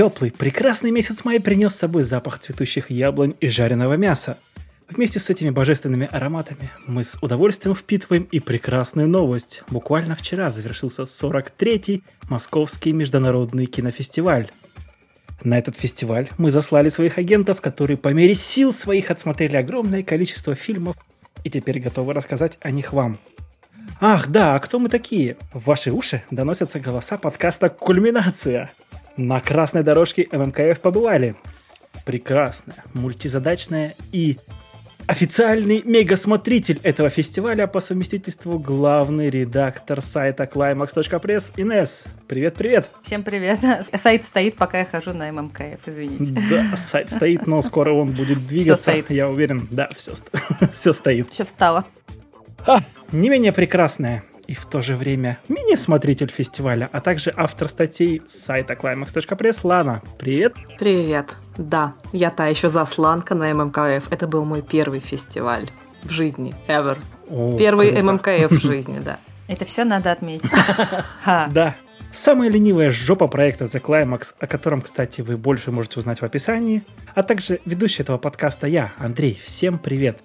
Теплый, прекрасный месяц май принес с собой запах цветущих яблонь и жареного мяса. Вместе с этими божественными ароматами мы с удовольствием впитываем и прекрасную новость. Буквально вчера завершился 43-й Московский международный кинофестиваль. На этот фестиваль мы заслали своих агентов, которые по мере сил своих отсмотрели огромное количество фильмов и теперь готовы рассказать о них вам. Ах, да, а кто мы такие? В ваши уши доносятся голоса подкаста «Кульминация». На красной дорожке ММКФ побывали. Прекрасная, мультизадачная и официальный мега-смотритель этого фестиваля по совместительству главный редактор сайта climax.press Инес. Привет-привет. Всем привет. Сайт стоит, пока я хожу на ММКФ, извините. Да, сайт стоит, но скоро он будет двигаться. Все стоит. Я уверен. Да, все, все стоит. Все встало. А, не менее прекрасная и в то же время мини-смотритель фестиваля, а также автор статей с сайта climax.press Лана. Привет! Привет! Да, я та еще засланка на ММКФ. Это был мой первый фестиваль в жизни, ever. О, первый круто. ММКФ в жизни, да. Это все надо отметить. Да. Самая ленивая жопа проекта The Climax, о котором, кстати, вы больше можете узнать в описании, а также ведущий этого подкаста я, Андрей. Всем привет!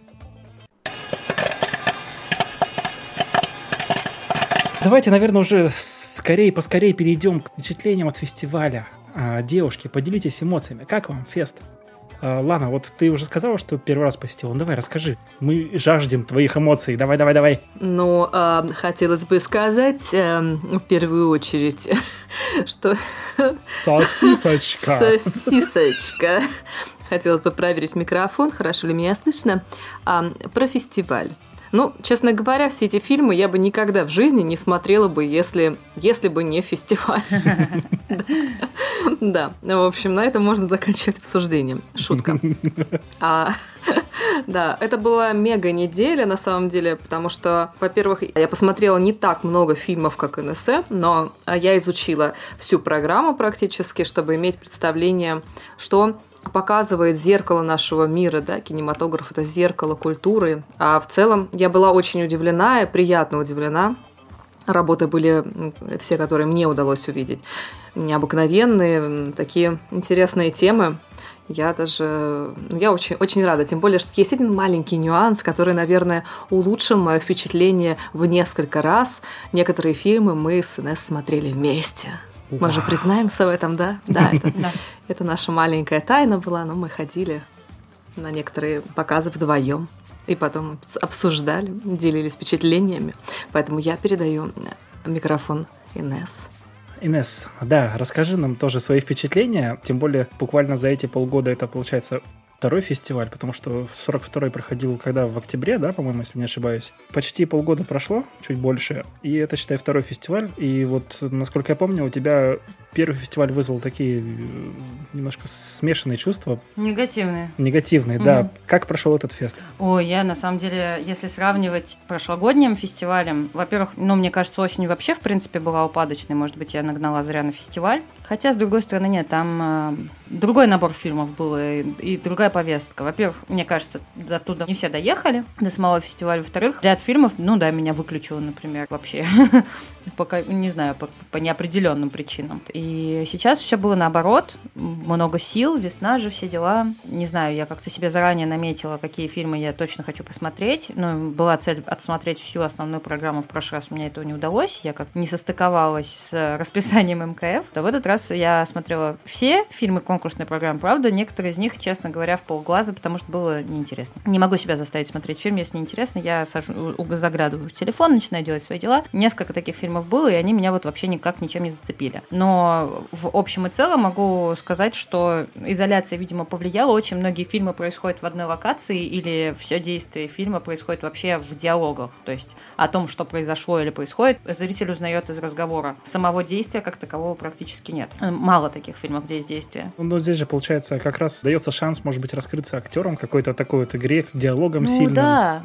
Давайте, наверное, уже скорее, поскорее перейдем к впечатлениям от фестиваля. А, девушки, поделитесь эмоциями. Как вам фест? А, Лана, вот ты уже сказала, что первый раз посетила. Ну давай, расскажи. Мы жаждем твоих эмоций. Давай, давай, давай. Ну, э, хотелось бы сказать э, в первую очередь, что... Сосисочка. Сосисочка. Хотелось бы проверить микрофон, хорошо ли меня слышно. А, про фестиваль. Ну, честно говоря, все эти фильмы я бы никогда в жизни не смотрела бы, если, если бы не фестиваль. Да, в общем, на этом можно заканчивать обсуждение. Шутка. А, да, это была мега неделя, на самом деле, потому что, во-первых, я посмотрела не так много фильмов, как НСЭ, но я изучила всю программу практически, чтобы иметь представление, что показывает зеркало нашего мира, да, кинематограф это зеркало культуры. А в целом я была очень удивлена и приятно удивлена. Работы были все, которые мне удалось увидеть. Необыкновенные, такие интересные темы. Я даже, ну, я очень, очень рада, тем более, что есть один маленький нюанс, который, наверное, улучшил мое впечатление в несколько раз. Некоторые фильмы мы с Инесс смотрели вместе. Мы же признаемся в этом, да? Да, это, это наша маленькая тайна была, но мы ходили на некоторые показы вдвоем и потом обсуждали, делились впечатлениями. Поэтому я передаю микрофон Инесс. Инесс, да, расскажи нам тоже свои впечатления, тем более буквально за эти полгода это получается второй фестиваль, потому что 42-й проходил когда в октябре, да, по-моему, если не ошибаюсь. Почти полгода прошло, чуть больше, и это, считай, второй фестиваль. И вот, насколько я помню, у тебя первый фестиваль вызвал такие э, немножко смешанные чувства. Негативные. Негативные, угу. да. Как прошел этот фест? О, я на самом деле, если сравнивать с прошлогодним фестивалем, во-первых, ну, мне кажется, осень вообще, в принципе, была упадочной. Может быть, я нагнала зря на фестиваль. Хотя, с другой стороны, нет, там э, другой набор фильмов был и, и другая повестка. Во-первых, мне кажется, до туда не все доехали, до самого фестиваля. Во-вторых, ряд фильмов, ну да, меня выключило, например, вообще. Пока, не знаю, по, по неопределенным причинам. И сейчас все было наоборот. Много сил, весна же, все дела. Не знаю, я как-то себе заранее наметила, какие фильмы я точно хочу посмотреть. Ну, была цель отсмотреть всю основную программу в прошлый раз. У меня этого не удалось. Я как не состыковалась с расписанием МКФ. То в этот раз я смотрела все фильмы конкурсной программы. Правда, некоторые из них, честно говоря, в полглаза, потому что было неинтересно. Не могу себя заставить смотреть фильм, если неинтересно. Я сажу, заглядываю в телефон, начинаю делать свои дела. Несколько таких фильмов было, и они меня вот вообще никак ничем не зацепили. Но в общем и целом могу сказать, что изоляция, видимо, повлияла. Очень многие фильмы происходят в одной локации, или все действие фильма происходит вообще в диалогах. То есть о том, что произошло или происходит, зритель узнает из разговора. Самого действия как такового практически нет. Мало таких фильмов, где есть действие. Ну, здесь же, получается, как раз дается шанс, может быть, раскрыться актером какой-то такой вот игре, диалогом ну, сильным. да,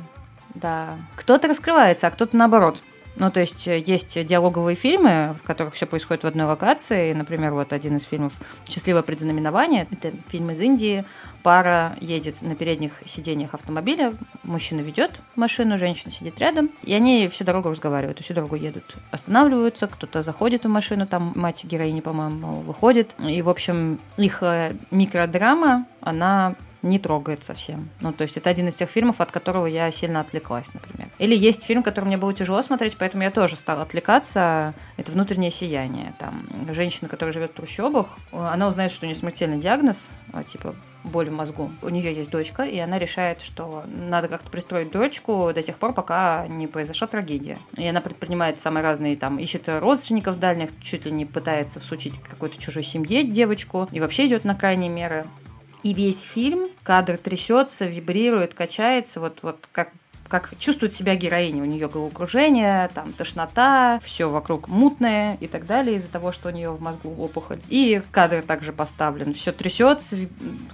да. Кто-то раскрывается, а кто-то наоборот Ну, то есть э, есть диалоговые фильмы, в которых все происходит в одной локации. Например, вот один из фильмов «Счастливое предзнаменование». Это фильм из Индии. Пара едет на передних сиденьях автомобиля. Мужчина ведет машину, женщина сидит рядом. И они всю дорогу разговаривают, всю дорогу едут. Останавливаются, кто-то заходит в машину, там мать героини, по-моему, выходит. И, в общем, их э, микродрама, она не трогает совсем. Ну, то есть это один из тех фильмов, от которого я сильно отвлеклась, например. Или есть фильм, который мне было тяжело смотреть, поэтому я тоже стала отвлекаться. Это «Внутреннее сияние». Там женщина, которая живет в трущобах, она узнает, что у нее смертельный диагноз, а, типа боль в мозгу. У нее есть дочка, и она решает, что надо как-то пристроить дочку до тех пор, пока не произошла трагедия. И она предпринимает самые разные, там, ищет родственников дальних, чуть ли не пытается всучить какой-то чужой семье девочку, и вообще идет на крайние меры. И весь фильм, кадр трясется, вибрирует, качается, вот, вот как как чувствует себя героиня. У нее головокружение, там тошнота, все вокруг мутное и так далее из-за того, что у нее в мозгу опухоль. И кадр также поставлен. Все трясется,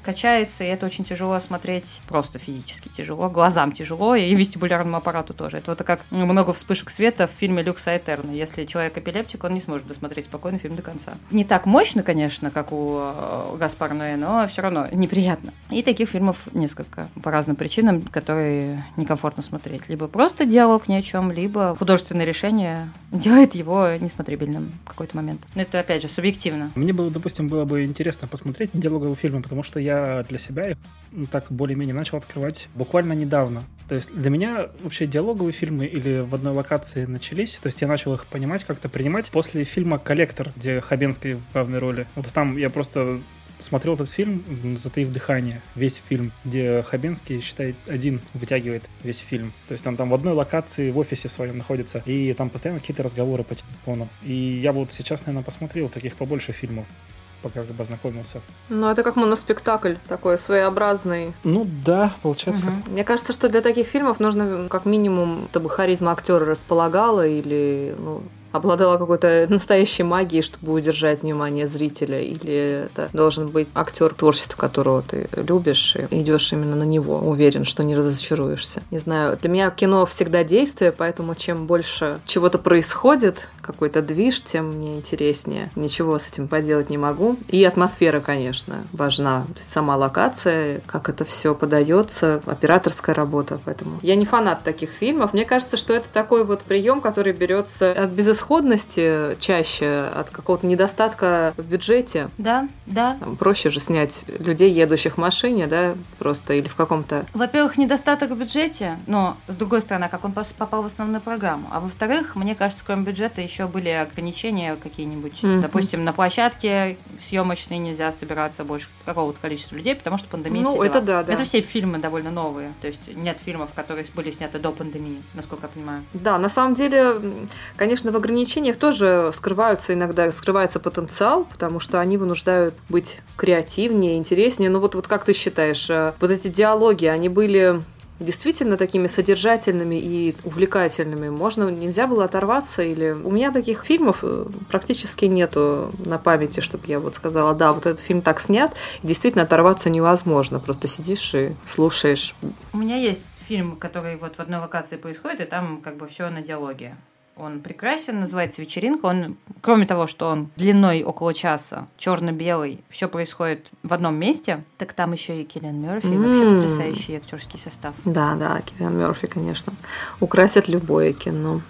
качается, и это очень тяжело смотреть, просто физически тяжело, глазам тяжело, и вестибулярному аппарату тоже. Это вот как много вспышек света в фильме Люкса Этерна. Если человек эпилептик, он не сможет досмотреть спокойно фильм до конца. Не так мощно, конечно, как у э, Гаспара Ноэ, но все равно неприятно. И таких фильмов несколько по разным причинам, которые некомфортно смотреть. Либо просто диалог ни о чем, либо художественное решение делает его несмотрибельным в какой-то момент. Но это, опять же, субъективно. Мне было, допустим, было бы интересно посмотреть диалоговые фильмы, потому что я для себя их ну, так более-менее начал открывать буквально недавно. То есть для меня вообще диалоговые фильмы или в одной локации начались, то есть я начал их понимать, как-то принимать после фильма «Коллектор», где Хабенский в главной роли. Вот там я просто смотрел этот фильм, затаив дыхание, весь фильм, где Хабенский, считает, один вытягивает весь фильм. То есть он там в одной локации в офисе в своем находится, и там постоянно какие-то разговоры по телефону. И я вот сейчас, наверное, посмотрел таких побольше фильмов пока как бы ознакомился. Ну, это как моноспектакль такой своеобразный. Ну да, получается. Угу. Мне кажется, что для таких фильмов нужно как минимум, чтобы харизма актера располагала или ну, обладала какой-то настоящей магией, чтобы удержать внимание зрителя, или это должен быть актер, творчество которого ты любишь, и идешь именно на него, уверен, что не разочаруешься. Не знаю, для меня кино всегда действие, поэтому чем больше чего-то происходит, какой-то движ, тем мне интереснее. Ничего с этим поделать не могу. И атмосфера, конечно, важна. Сама локация, как это все подается, операторская работа. Поэтому я не фанат таких фильмов. Мне кажется, что это такой вот прием, который берется от безысходности чаще, от какого-то недостатка в бюджете. Да, да. Проще же снять людей, едущих в машине, да, просто или в каком-то... Во-первых, недостаток в бюджете, но, с другой стороны, как он попал в основную программу. А во-вторых, мне кажется, кроме бюджета еще еще были ограничения какие-нибудь. Mm-hmm. Допустим, на площадке съемочной нельзя собираться больше какого-то количества людей, потому что пандемия. Ну, это да, да. Это все фильмы довольно новые. То есть нет фильмов, которые были сняты до пандемии, насколько я понимаю. Да, на самом деле, конечно, в ограничениях тоже скрываются иногда, скрывается потенциал, потому что они вынуждают быть креативнее, интереснее. Ну вот, вот как ты считаешь, э, вот эти диалоги, они были действительно такими содержательными и увлекательными. Можно, нельзя было оторваться или... У меня таких фильмов э, практически нету на памяти, чтобы я вот сказала, да, вот этот фильм так снят, и действительно оторваться невозможно. Просто сидишь и слушаешь. У меня есть фильм, который вот в одной локации происходит, и там как бы все на диалоге. Он прекрасен, называется «Вечеринка». Он, кроме того, что он длиной около часа, черно-белый, все происходит в одном месте, так там еще и Киллиан Мерфи, mm. вообще потрясающий актерский состав. Да, да, Киллиан Мерфи, конечно. Украсит любое кино.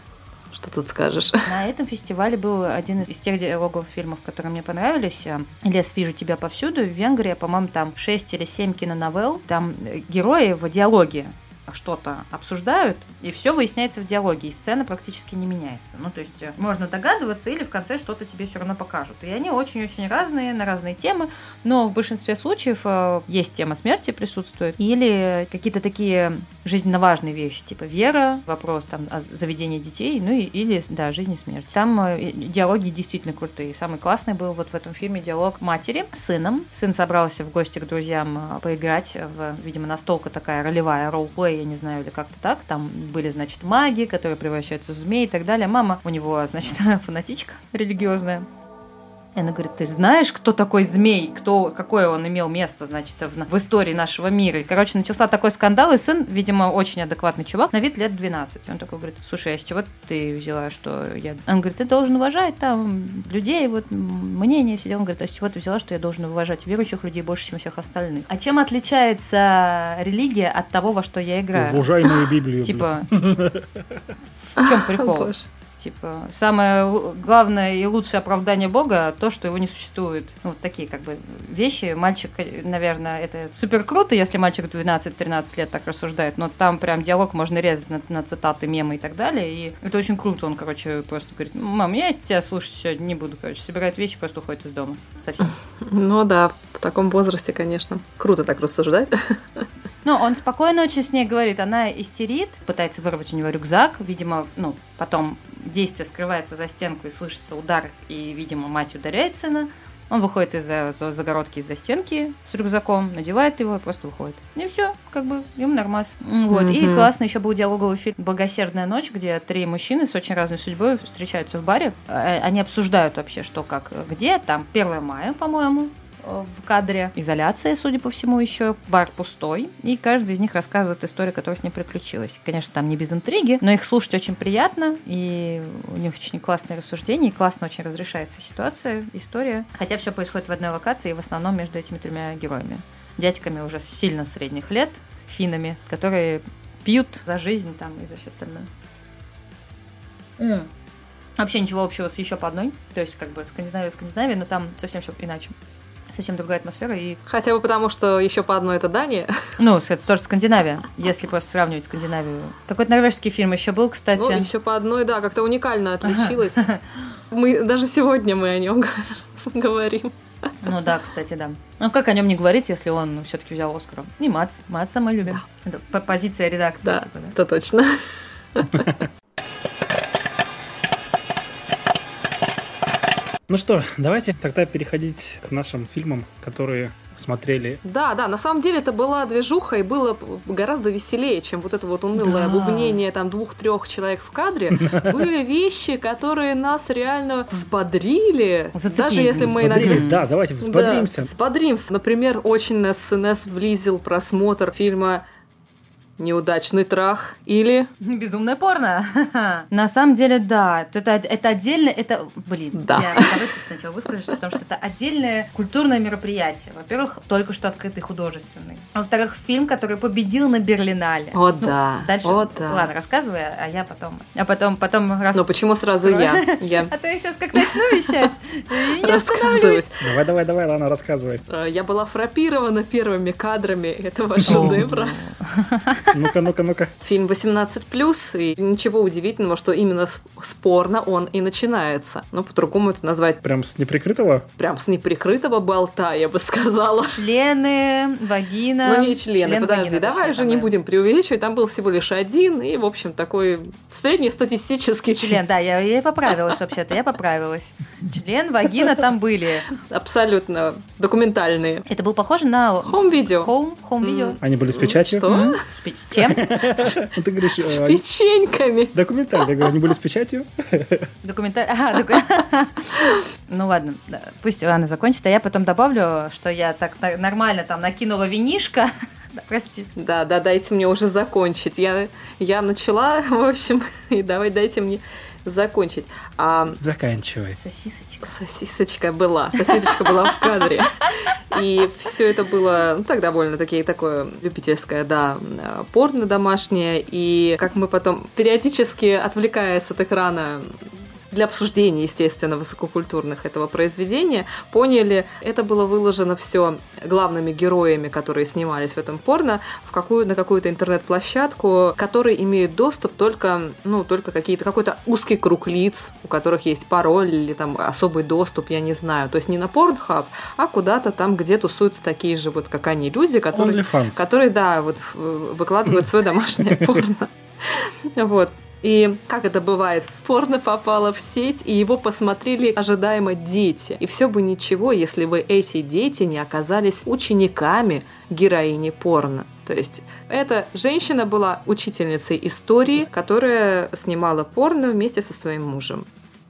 Что тут скажешь? На этом фестивале был один из тех диалогов фильмов, которые мне понравились. «Лес, вижу тебя повсюду». В Венгрии, по-моему, там 6 или 7 киноновелл. Там герои в диалоге что-то обсуждают, и все выясняется в диалоге, и сцена практически не меняется. Ну, то есть э, можно догадываться, или в конце что-то тебе все равно покажут. И они очень-очень разные, на разные темы, но в большинстве случаев э, есть тема смерти присутствует, или какие-то такие жизненно важные вещи, типа вера, вопрос там о заведении детей, ну и, или, да, жизнь и смерть. Там э, диалоги действительно крутые. Самый классный был вот в этом фильме диалог матери с сыном. Сын собрался в гости к друзьям поиграть в, видимо, настолка такая ролевая, ролл-плей, я не знаю, или как-то так. Там были, значит, маги, которые превращаются в змей и так далее. Мама у него, значит, фанатичка религиозная. И она говорит, ты знаешь, кто такой змей? Кто, какое он имел место, значит, в, в истории нашего мира? И, короче, начался такой скандал, и сын, видимо, очень адекватный чувак, на вид лет 12. Он такой говорит, слушай, а с чего ты взяла, что я... Он говорит, ты должен уважать там людей, вот мнение, все дела. Он говорит, а с чего ты взяла, что я должен уважать верующих людей больше, чем всех остальных? А чем отличается религия от того, во что я играю? Уважай мою Библию. Типа, в чем прикол? Типа, самое главное и лучшее оправдание Бога то, что его не существует. Ну, вот такие как бы вещи. Мальчик, наверное, это супер круто, если мальчик 12-13 лет так рассуждает, но там прям диалог можно резать на, на цитаты, мемы и так далее. И это очень круто. Он, короче, просто говорит, мам, я тебя слушать сегодня не буду, короче, собирает вещи, просто уходит из дома. Совсем. Ну да, в таком возрасте, конечно. Круто так рассуждать. Ну, он спокойно очень с ней говорит, она истерит, пытается вырвать у него рюкзак, видимо, ну, потом действие скрывается за стенку и слышится удар, и, видимо, мать ударяет сына. Он выходит из-за загородки из-за стенки с рюкзаком, надевает его и просто выходит. И все, как бы ему нормас. Вот. Mm-hmm. И классно еще был диалоговый фильм «Благосердная ночь», где три мужчины с очень разной судьбой встречаются в баре. Э, они обсуждают вообще, что как, где. Там 1 мая, по-моему, в кадре. Изоляция, судя по всему, еще. Бар пустой. И каждый из них рассказывает историю, которая с ним приключилась. Конечно, там не без интриги, но их слушать очень приятно. И у них очень классные рассуждения. И классно очень разрешается ситуация, история. Хотя все происходит в одной локации и в основном между этими тремя героями. Дядьками уже сильно средних лет, финами, которые пьют за жизнь там и за все остальное. Mm. Вообще ничего общего с еще по одной. То есть, как бы Скандинавия, Скандинавия, но там совсем все иначе совсем другая атмосфера. И... Хотя бы потому, что еще по одной это Дания. Ну, это тоже Скандинавия, если просто сравнивать Скандинавию. Какой-то норвежский фильм еще был, кстати. Ну, еще по одной, да, как-то уникально отличилось. Мы даже сегодня мы о нем говорим. Ну да, кстати, да. Ну как о нем не говорить, если он все-таки взял Оскар? И Мац. Маца мы любим. Да. Это позиция редакции. Да, типа, да? это точно. Ну что, давайте тогда переходить к нашим фильмам, которые смотрели. Да, да, на самом деле это была движуха, и было гораздо веселее, чем вот это вот унылое да. бубнение там двух-трех человек в кадре. Были вещи, которые нас реально взбодрили. Зацепили. Даже если мы иногда... Да, давайте взбодримся. Да, взбодримся. Например, очень нас, нас близил просмотр фильма неудачный трах или... Безумное порно. На самом деле, да. Это, это отдельно, это... Блин, да. я давайте сначала выскажусь, потому что это отдельное культурное мероприятие. Во-первых, только что открытый художественный. Во-вторых, фильм, который победил на Берлинале. О, ну, да. Дальше, О, да. ладно, рассказывай, а я потом... А потом, потом... Рас... Ну, почему сразу я? я? А то я сейчас как начну вещать, и не остановлюсь. Давай, давай, давай, ладно, рассказывай. Э, я была фрапирована первыми кадрами этого шедевра. Ну-ка, ну-ка, ну-ка. Фильм 18+, и ничего удивительного, что именно спорно он и начинается. Ну, по-другому это назвать. Прям с неприкрытого? Прям с неприкрытого болта, я бы сказала. Члены, вагина. Ну, не члены, член, подожди, вагина, давай уже не будем преувеличивать. Там был всего лишь один, и, в общем, такой среднестатистический член. Член, да, я, я поправилась вообще-то, я поправилась. Член, вагина там были. Абсолютно документальные. Это был похоже на... Хом-видео. Хом, хом-видео. Они были с печатью? Что? С чем? Ну, ты говоришь... С э, печеньками. Документально, я говорю, они были с печатью? Документально. Ну ладно, пусть Ивана закончит, а я потом добавлю, что я так нормально там накинула винишко, да, прости. Да, да, дайте мне уже закончить. Я, я начала, в общем, и давай дайте мне закончить. А... Заканчивай. Сосисочка. Сосисочка была. Сосисочка была в кадре. И все это было, ну, так довольно-таки такое любительское, да, порно домашнее. И как мы потом, периодически отвлекаясь от экрана, для обсуждения, естественно, высококультурных этого произведения, поняли, это было выложено все главными героями, которые снимались в этом порно, в какую, на какую-то интернет-площадку, которые имеют доступ только, ну, только какие-то, какой-то узкий круг лиц, у которых есть пароль или там особый доступ, я не знаю. То есть не на Pornhub, а куда-то там, где тусуются такие же, вот как они, люди, которые, которые да, вот выкладывают свое домашнее порно. Вот. И как это бывает, в порно попало в сеть, и его посмотрели ожидаемо дети. И все бы ничего, если бы эти дети не оказались учениками героини порно. То есть эта женщина была учительницей истории, которая снимала порно вместе со своим мужем.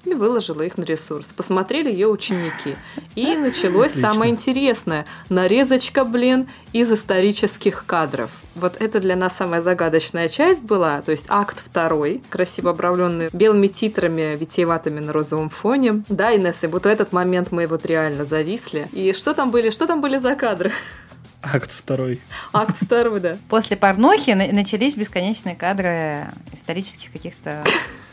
И выложила их на ресурс. Посмотрели ее ученики. И началось Отлично. самое интересное. Нарезочка, блин, из исторических кадров. Вот это для нас самая загадочная часть была, то есть акт второй, красиво обрамленный белыми титрами, витиеватыми на розовом фоне. Да, Инесса, вот в этот момент мы вот реально зависли. И что там были, что там были за кадры? Акт второй. Акт второй, да. После порнухи начались бесконечные кадры исторических каких-то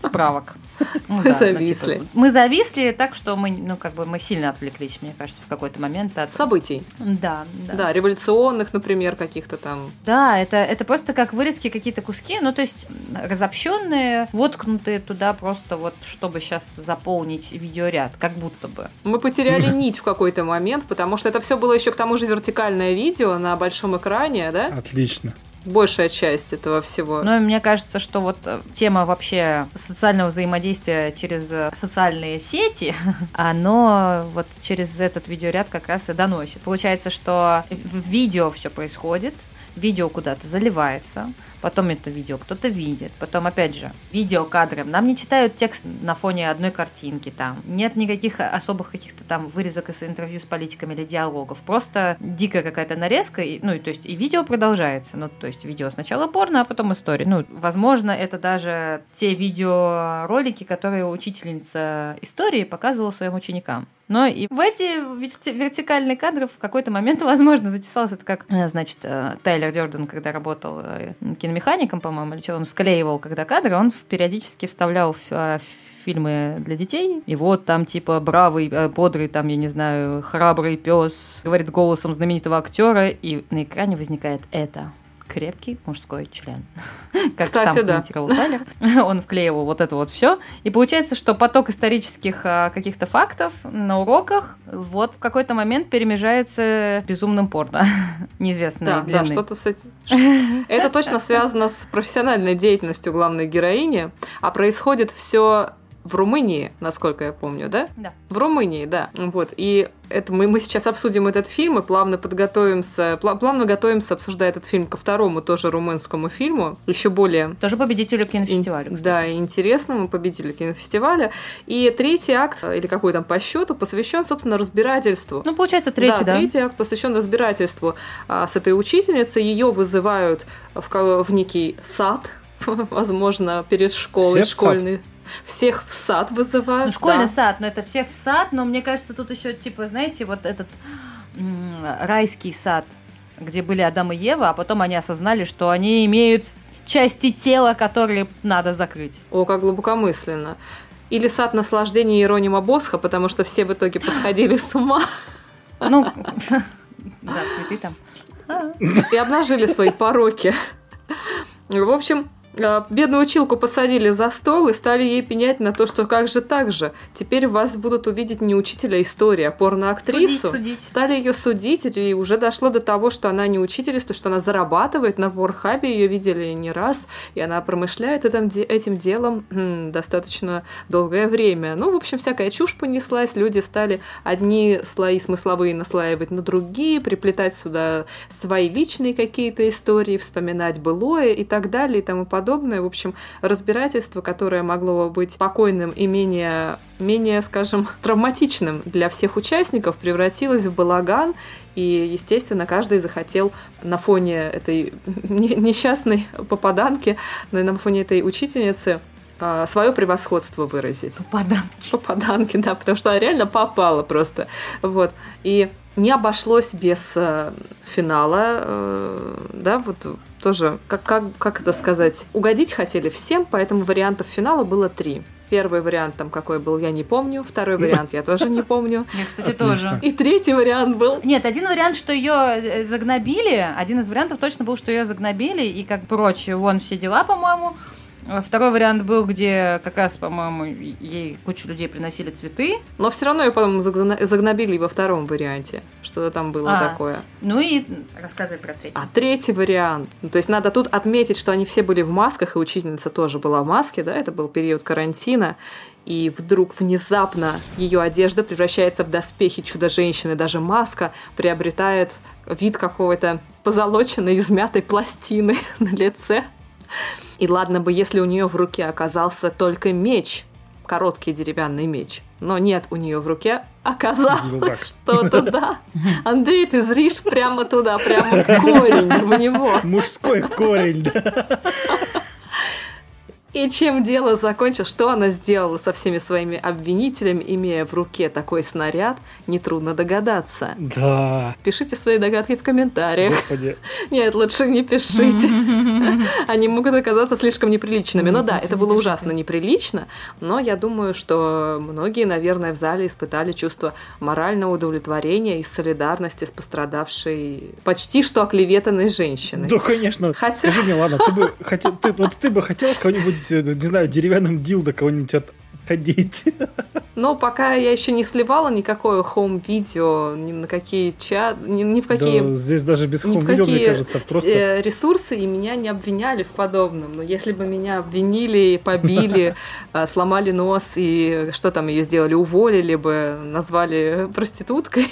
справок. Ну, мы да, зависли. Ну, типа, мы зависли так, что мы, ну, как бы мы сильно отвлеклись, мне кажется, в какой-то момент от событий. Да, да. Да, революционных, например, каких-то там. Да, это, это просто как вырезки какие-то куски, ну, то есть разобщенные, воткнутые туда просто вот, чтобы сейчас заполнить видеоряд, как будто бы. Мы потеряли нить в какой-то момент, потому что это все было еще к тому же вертикальное видео на большом экране, да? Отлично большая часть этого всего. Ну, мне кажется, что вот э, тема вообще социального взаимодействия через э, социальные сети, оно вот через этот видеоряд как раз и доносит. Получается, что в видео все происходит, видео куда-то заливается, потом это видео кто-то видит, потом, опять же, видеокадры. Нам не читают текст на фоне одной картинки там. Нет никаких особых каких-то там вырезок из интервью с политиками или диалогов. Просто дикая какая-то нарезка, и, ну, то есть и видео продолжается. Ну, то есть видео сначала порно, а потом история. Ну, возможно, это даже те видеоролики, которые учительница истории показывала своим ученикам. Но и в эти вертикальные кадры в какой-то момент, возможно, затесалось это как, э, значит, э, Тайлер Дёрден, когда работал э, киномехаником, по-моему, или что, он склеивал когда кадры, он периодически вставлял в фильмы для детей. И вот там типа бравый, бодрый, там, я не знаю, храбрый пес говорит голосом знаменитого актера, и на экране возникает это крепкий мужской член. Как Кстати, сам комментировал да. Тайлер. Он вклеивал вот это вот все. И получается, что поток исторических а, каких-то фактов на уроках вот в какой-то момент перемежается безумным порно. Неизвестной да, длины. Да, что-то с этим. Это точно связано с профессиональной деятельностью главной героини, а происходит все в Румынии, насколько я помню, да? Да. В Румынии, да. Вот. И это мы, мы сейчас обсудим этот фильм и плавно подготовимся, плавно готовимся, обсуждая этот фильм ко второму тоже румынскому фильму, еще более... Тоже победителю кинофестиваля, кстати. Да, интересному победителю кинофестиваля. И третий акт, или какой там по счету, посвящен, собственно, разбирательству. Ну, получается, третий, да? да? третий акт посвящен разбирательству а, с этой учительницей. Ее вызывают в, в некий сад, возможно, перед школой, Все школьный. Всех в сад вызывают. Ну, школьный да. сад, но это всех в сад, но мне кажется, тут еще, типа, знаете, вот этот райский сад, где были Адам и Ева, а потом они осознали, что они имеют части тела, которые надо закрыть. О, как глубокомысленно. Или сад наслаждения Иеронима Босха, потому что все в итоге посходили с ума. Ну, да, цветы там. И обнажили свои пороки. В общем, бедную училку посадили за стол и стали ей пенять на то, что как же так же. Теперь вас будут увидеть не учителя истории, а порноактрису. Судить, судить. Стали ее судить, и уже дошло до того, что она не учитель, то, что она зарабатывает на порхабе, ее видели не раз, и она промышляет этим, этим делом м, достаточно долгое время. Ну, в общем, всякая чушь понеслась, люди стали одни слои смысловые наслаивать на другие, приплетать сюда свои личные какие-то истории, вспоминать былое и так далее и тому подобное подобное. В общем, разбирательство, которое могло быть спокойным и менее, менее, скажем, травматичным для всех участников, превратилось в балаган, и, естественно, каждый захотел на фоне этой несчастной попаданки, на фоне этой учительницы а, свое превосходство выразить. Попаданки. Попаданки, да, потому что она реально попала просто. Вот. И не обошлось без э, финала, э, да, вот тоже, как, как, как это сказать, угодить хотели всем, поэтому вариантов финала было три. Первый вариант там какой был, я не помню. Второй вариант я тоже не помню. Я, кстати, тоже. И третий вариант был. Нет, один вариант, что ее э, загнобили. Один из вариантов точно был, что ее загнобили. И как прочее, вон все дела, по-моему. Второй вариант был, где как раз, по-моему, ей кучу людей приносили цветы. Но все равно ее, по-моему, загнобили во втором варианте. Что-то там было а, такое. Ну и рассказывай про третий. А третий вариант. Ну, то есть надо тут отметить, что они все были в масках, и учительница тоже была в маске, да, это был период карантина. И вдруг внезапно ее одежда превращается в доспехи чудо-женщины, даже маска приобретает вид какого-то позолоченной, измятой пластины на лице. И ладно бы, если у нее в руке оказался только меч, короткий деревянный меч. Но нет у нее в руке, оказалось что-то, да. Андрей, ты зришь прямо туда, прямо в корень, в него. Мужской корень, да. И чем дело закончилось, что она сделала со всеми своими обвинителями, имея в руке такой снаряд, нетрудно догадаться. Да. Пишите свои догадки в комментариях. Господи. Нет, лучше не пишите. Они могут оказаться слишком неприличными. Но да, это было ужасно неприлично, но я думаю, что многие, наверное, в зале испытали чувство морального удовлетворения и солидарности с пострадавшей почти что оклеветанной женщиной. Да, конечно. Хотя- Скажи мне, ладно, ты бы хотел, ты, вот ты бы хотел кого-нибудь, э, не знаю, деревянным дилдо кого-нибудь отходить? Но пока я еще не сливала никакое хоум-видео, ни на какие чат, ни, ни в какие Да, здесь даже без хом-видео, мне кажется, просто... э, ресурсы и меня не обвиняли в подобном. Но если бы меня обвинили, побили, э, сломали нос и что там ее сделали, уволили бы, назвали проституткой,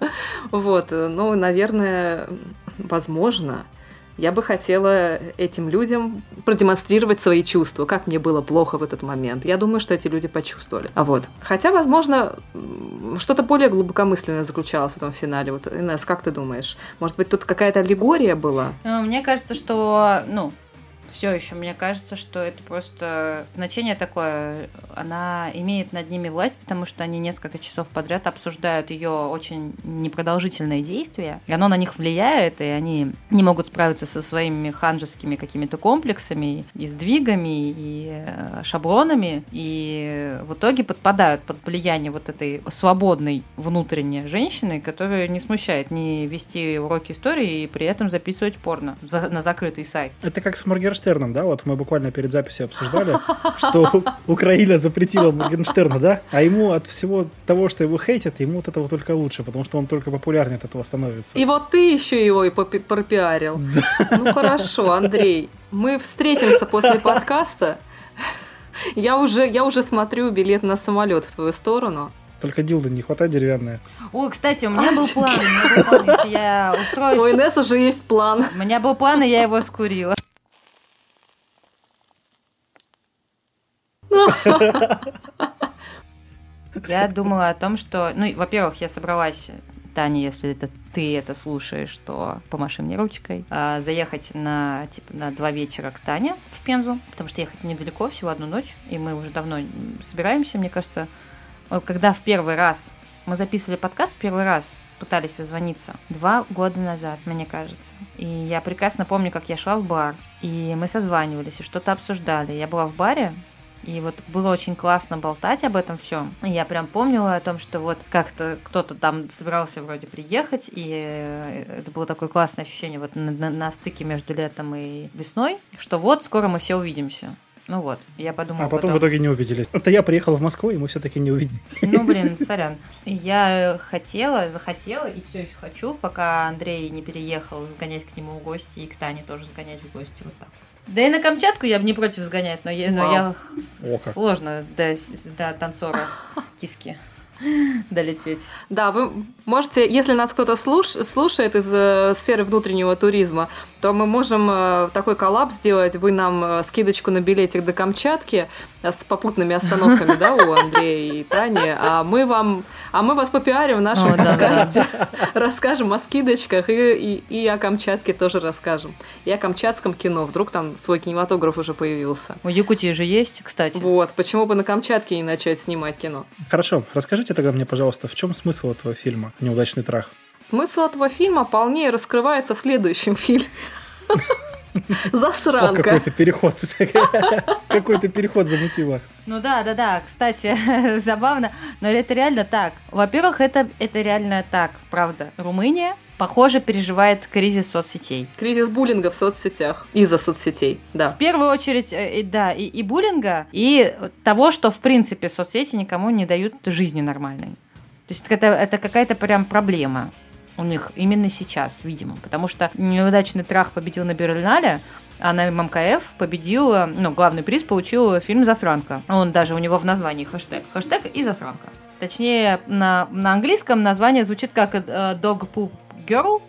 вот, э, ну, наверное, возможно, я бы хотела этим людям продемонстрировать свои чувства, как мне было плохо в этот момент. Я думаю, что эти люди почувствовали. А вот. Хотя, возможно, что-то более глубокомысленное заключалось в этом финале. Вот, Инесс, как ты думаешь? Может быть, тут какая-то аллегория была? Ну, Мне кажется, что, ну, все еще, мне кажется, что это просто значение такое, она имеет над ними власть, потому что они несколько часов подряд обсуждают ее очень непродолжительные действия, и оно на них влияет, и они не могут справиться со своими ханжескими какими-то комплексами и сдвигами, и э, шаблонами, и в итоге подпадают под влияние вот этой свободной внутренней женщины, которая не смущает не вести уроки истории и при этом записывать порно на закрытый сайт. Это как с Моргенштерном, да? Вот мы буквально перед записью обсуждали, что Украина запретила Моргенштерна, да? А ему от всего того, что его хейтят, ему от этого только лучше, потому что он только популярнее от этого становится. И вот ты еще его и пропиарил. Ну хорошо, Андрей, мы встретимся после подкаста. Я уже, я уже смотрю билет на самолет в твою сторону. Только дилда не хватает деревянная. Ой, кстати, у меня был план, у меня был план, если я У устроюсь... Инесс уже есть план. У меня был план, и я его скурила. Я думала о том, что... Ну, во-первых, я собралась, Таня, если это ты это слушаешь, то помаши мне ручкой. а, заехать на, типа, на два вечера к Тане в Пензу, потому что ехать недалеко, всего одну ночь, и мы уже давно собираемся, мне кажется. Когда в первый раз мы записывали подкаст, в первый раз пытались созвониться. Два года назад, мне кажется. И я прекрасно помню, как я шла в бар, и мы созванивались, и что-то обсуждали. Я была в баре, и вот было очень классно болтать об этом всем. Я прям помнила о том, что вот как-то кто-то там собирался вроде приехать, и э, это было такое классное ощущение вот на, на- на стыке между летом и весной, что вот скоро мы все увидимся. Ну вот, я подумала А потом в итоге не увиделись. Это я приехал в Москву, и мы все-таки не увидели. ну, блин, сорян. Я хотела, захотела и все еще хочу, пока Андрей не переехал, сгонять к нему в гости и к Тане тоже сгонять в гости. Вот так. Да и на Камчатку я бы не против сгонять, но я, но я О, как. сложно до, до танцора киски долететь. Да, вы можете, если нас кто-то слуш- слушает из э, сферы внутреннего туризма, то мы можем э, такой коллаб сделать. Вы нам э, скидочку на билетик до Камчатки э, с попутными остановками, да, у Андрея и Тани, а мы вам, а мы вас попиарим в нашем подкасте, расскажем о скидочках и, и, и о Камчатке тоже расскажем. И о камчатском кино. Вдруг там свой кинематограф уже появился. У Якутии же есть, кстати. Вот, почему бы на Камчатке не начать снимать кино? Хорошо, расскажите тогда мне, пожалуйста, в чем смысл этого фильма «Неудачный трах»? Смысл этого фильма полнее раскрывается в следующем фильме. Засранка. какой-то переход. Какой-то переход замутила. Ну да, да, да. Кстати, забавно, но это реально так. Во-первых, это, это реально так, правда. Румыния, похоже, переживает кризис соцсетей. Кризис буллинга в соцсетях. Из-за соцсетей, да. В первую очередь, э, да, и, и буллинга, и того, что, в принципе, соцсети никому не дают жизни нормальной. То есть это, это какая-то прям проблема у них именно сейчас, видимо. Потому что неудачный трах победил на Берлинале, а на ММКФ победил, э, ну, главный приз получил фильм «Засранка». Он даже, у него в названии хэштег. Хэштег и «Засранка». Точнее, на, на английском название звучит как «Dog Poop Girl»,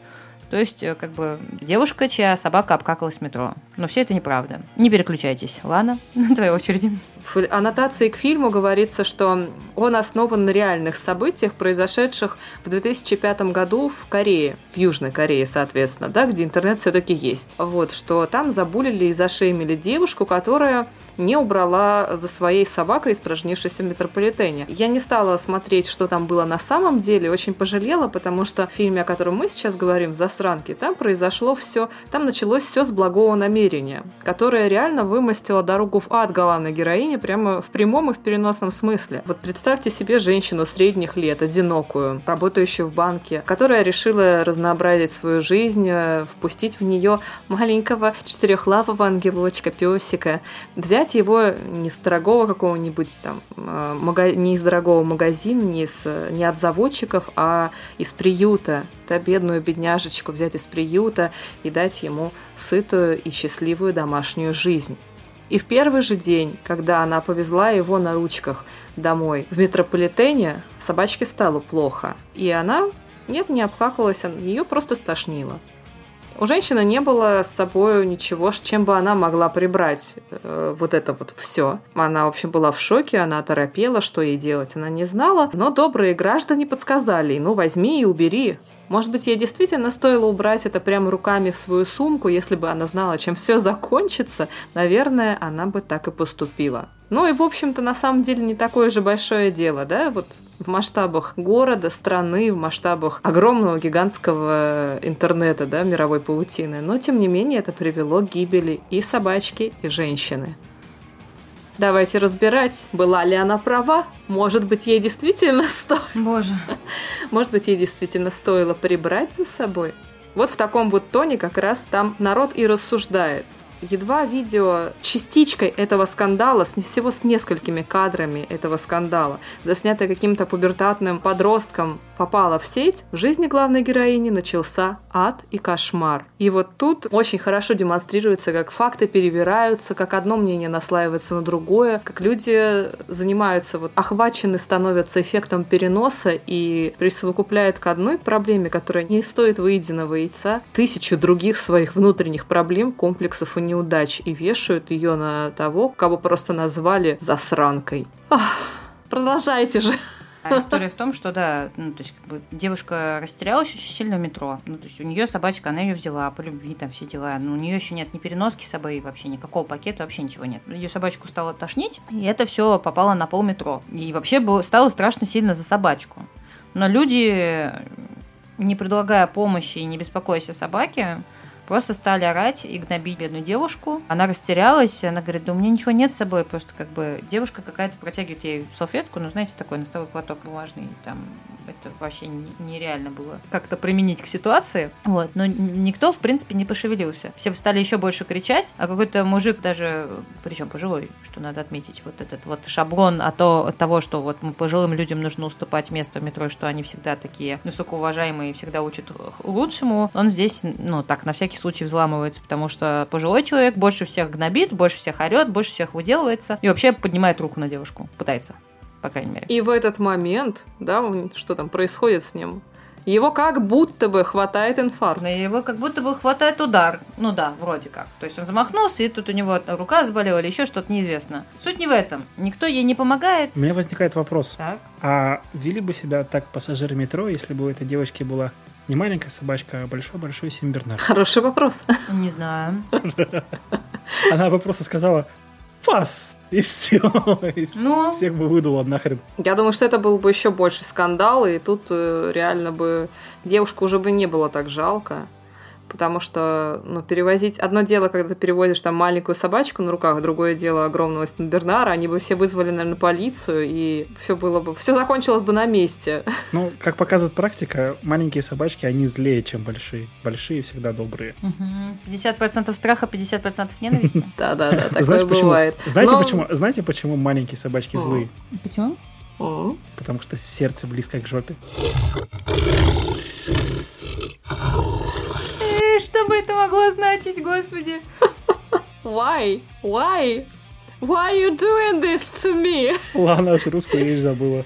То есть, э, как бы, девушка, чья собака обкакалась в метро. Но все это неправда. Не переключайтесь. Лана, на твоей очереди. В аннотации к фильму говорится, что он основан на реальных событиях, произошедших в 2005 году в Корее, в Южной Корее, соответственно, да, где интернет все-таки есть. Вот, что там забулили и зашеймили девушку, которая не убрала за своей собакой, испражнившейся в метрополитене. Я не стала смотреть, что там было на самом деле, очень пожалела, потому что в фильме, о котором мы сейчас говорим, «Засранки», там произошло все, там началось все с благого намерения, которое реально вымостило дорогу в ад главной героине прямо в прямом и в переносном смысле. Вот представьте себе женщину средних лет, одинокую, работающую в банке, которая решила разнообразить свою жизнь, э, впустить в нее маленького четырехлапого ангелочка, песика, взять взять его не с дорогого какого-нибудь там, э, не из дорогого магазина, не, с, не от заводчиков, а из приюта. Да, бедную бедняжечку взять из приюта и дать ему сытую и счастливую домашнюю жизнь. И в первый же день, когда она повезла его на ручках домой в метрополитене, собачке стало плохо. И она, нет, не обкакалась, ее просто стошнило. У женщины не было с собой ничего, чем бы она могла прибрать э, вот это вот все. Она, в общем, была в шоке, она торопела, что ей делать, она не знала. Но добрые граждане подсказали, ну возьми и убери. Может быть, ей действительно стоило убрать это прямо руками в свою сумку, если бы она знала, чем все закончится, наверное, она бы так и поступила. Ну и, в общем-то, на самом деле не такое же большое дело, да, вот в масштабах города, страны, в масштабах огромного гигантского интернета, да, мировой паутины. Но, тем не менее, это привело к гибели и собачки, и женщины. Давайте разбирать, была ли она права. Может быть, ей действительно стоило... Боже. Может быть, ей действительно стоило прибрать за собой. Вот в таком вот тоне как раз там народ и рассуждает едва видео частичкой этого скандала, всего с несколькими кадрами этого скандала, заснятое каким-то пубертатным подростком, попало в сеть, в жизни главной героини начался ад и кошмар. И вот тут очень хорошо демонстрируется, как факты перевираются, как одно мнение наслаивается на другое, как люди занимаются, вот охвачены становятся эффектом переноса и присовокупляют к одной проблеме, которая не стоит выеденного яйца, тысячу других своих внутренних проблем, комплексов и неудач и вешают ее на того, кого просто назвали засранкой. Ах, продолжайте же. А история в том, что да, ну, то есть как бы девушка растерялась очень сильно в метро. Ну, то есть у нее собачка, она ее взяла по любви, там все дела. Но у нее еще нет ни переноски с собой, вообще никакого пакета, вообще ничего нет. Ее собачку стало тошнить, и это все попало на пол метро. И вообще было, стало страшно сильно за собачку. Но люди, не предлагая помощи и не беспокоясь о собаке, Просто стали орать и гнобить бедную девушку. Она растерялась, она говорит, да у меня ничего нет с собой, просто как бы девушка какая-то протягивает ей салфетку, ну знаете, такой носовой платок бумажный, там это вообще нереально было как-то применить к ситуации. Вот, но никто, в принципе, не пошевелился. Все стали еще больше кричать, а какой-то мужик даже, причем пожилой, что надо отметить, вот этот вот шаблон от, то, от того, что вот пожилым людям нужно уступать место в метро, что они всегда такие высокоуважаемые всегда учат лучшему, он здесь, ну, так, на всякий случай взламывается, потому что пожилой человек больше всех гнобит, больше всех орет, больше всех уделывается и вообще поднимает руку на девушку, пытается, по крайней мере. И в этот момент, да, что там происходит с ним, его как будто бы хватает инфаркт. Его как будто бы хватает удар. Ну да, вроде как. То есть он замахнулся, и тут у него рука заболела или еще что-то неизвестно. Суть не в этом. Никто ей не помогает. У меня возникает вопрос. Так. А вели бы себя так пассажиры метро, если бы у этой девочки была не маленькая собачка, а большой-большой симбернар. Хороший вопрос. Не знаю. Она бы просто сказала «Пас!» и все. И ну, всех бы выдуло нахрен. Я думаю, что это был бы еще больше скандал, и тут э, реально бы девушку уже бы не было так жалко потому что ну, перевозить... Одно дело, когда ты перевозишь там маленькую собачку на руках, другое дело огромного Сенбернара, они бы все вызвали, наверное, полицию, и все было бы... Все закончилось бы на месте. Ну, как показывает практика, маленькие собачки, они злее, чем большие. Большие всегда добрые. 50% страха, 50% ненависти. Да-да-да, такое бывает. Знаете, почему? Знаете, почему маленькие собачки злые? Почему? Потому что сердце близко к жопе. Что бы это могло значить, господи? Why? Why? Why are you doing this to me? Ладно, аж русскую речь забыла.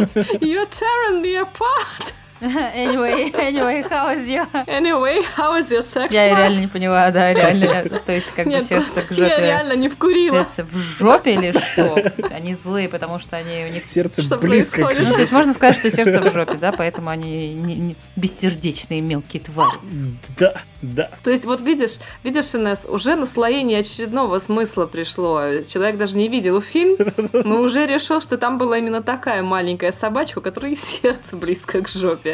You're tearing me apart. Anyway, anyway, how is your... Anyway, how is your sex Я life? реально не поняла, да, реально. То есть как бы сердце к Я жопе. реально не вкурила. Сердце в жопе или что? Они злые, потому что они у них... Сердце Что близко к... происходит? Ну, то есть можно сказать, что сердце в жопе, да, поэтому они не- не- бессердечные мелкие твари. Да, да. То есть вот видишь, видишь, Инесс, уже наслоение очередного смысла пришло. Человек даже не видел фильм, но уже решил, что там была именно такая маленькая собачка, у которой сердце близко к жопе.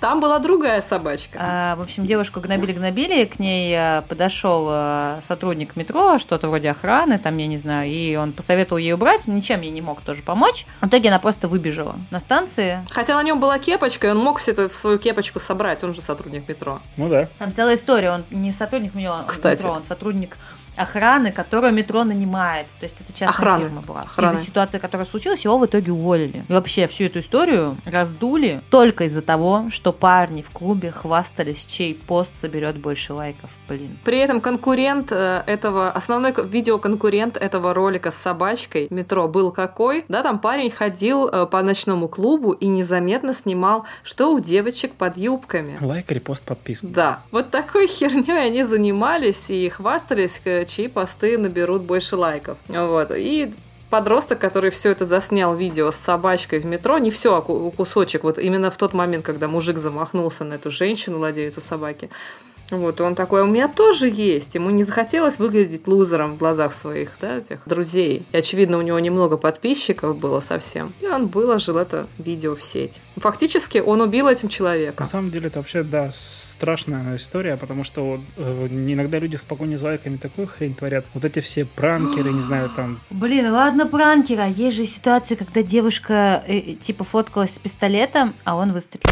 Там была другая собачка. А, в общем, девушку гнобили-гнобили, к ней а, подошел а, сотрудник метро, что-то вроде охраны, там, я не знаю, и он посоветовал ей убрать, ничем ей не мог тоже помочь. В итоге она просто выбежала на станции. Хотя на нем была кепочка, и он мог все это в свою кепочку собрать, он же сотрудник метро. Ну да. Там целая история, он не сотрудник метро, Кстати. метро, он сотрудник охраны, которую метро нанимает. То есть это частная Охраны. фирма была. Из-за ситуации, которая случилась, его в итоге уволили. И вообще всю эту историю раздули только из-за того, что парни в клубе хвастались, чей пост соберет больше лайков. Блин. При этом конкурент э, этого, основной ко- видеоконкурент этого ролика с собачкой метро был какой? Да, там парень ходил э, по ночному клубу и незаметно снимал, что у девочек под юбками. Лайк, репост, подписка. Да, вот такой херней они занимались и хвастались, чьи посты наберут больше лайков. Вот. И подросток, который все это заснял видео с собачкой в метро, не все, а ку- кусочек, вот именно в тот момент, когда мужик замахнулся на эту женщину, владелицу собаки, вот, и он такой, у меня тоже есть. Ему не захотелось выглядеть лузером в глазах своих, да, этих друзей. И, очевидно, у него немного подписчиков было совсем. И он выложил это видео в сеть. Фактически, он убил этим человека. На самом деле это вообще, да, страшная история, потому что вот, э, иногда люди в погоне за лайками такую хрень творят. Вот эти все пранкеры, не знаю, там... Блин, ладно пранкера, есть же ситуация, когда девушка э, типа фоткалась с пистолетом, а он выстрелил.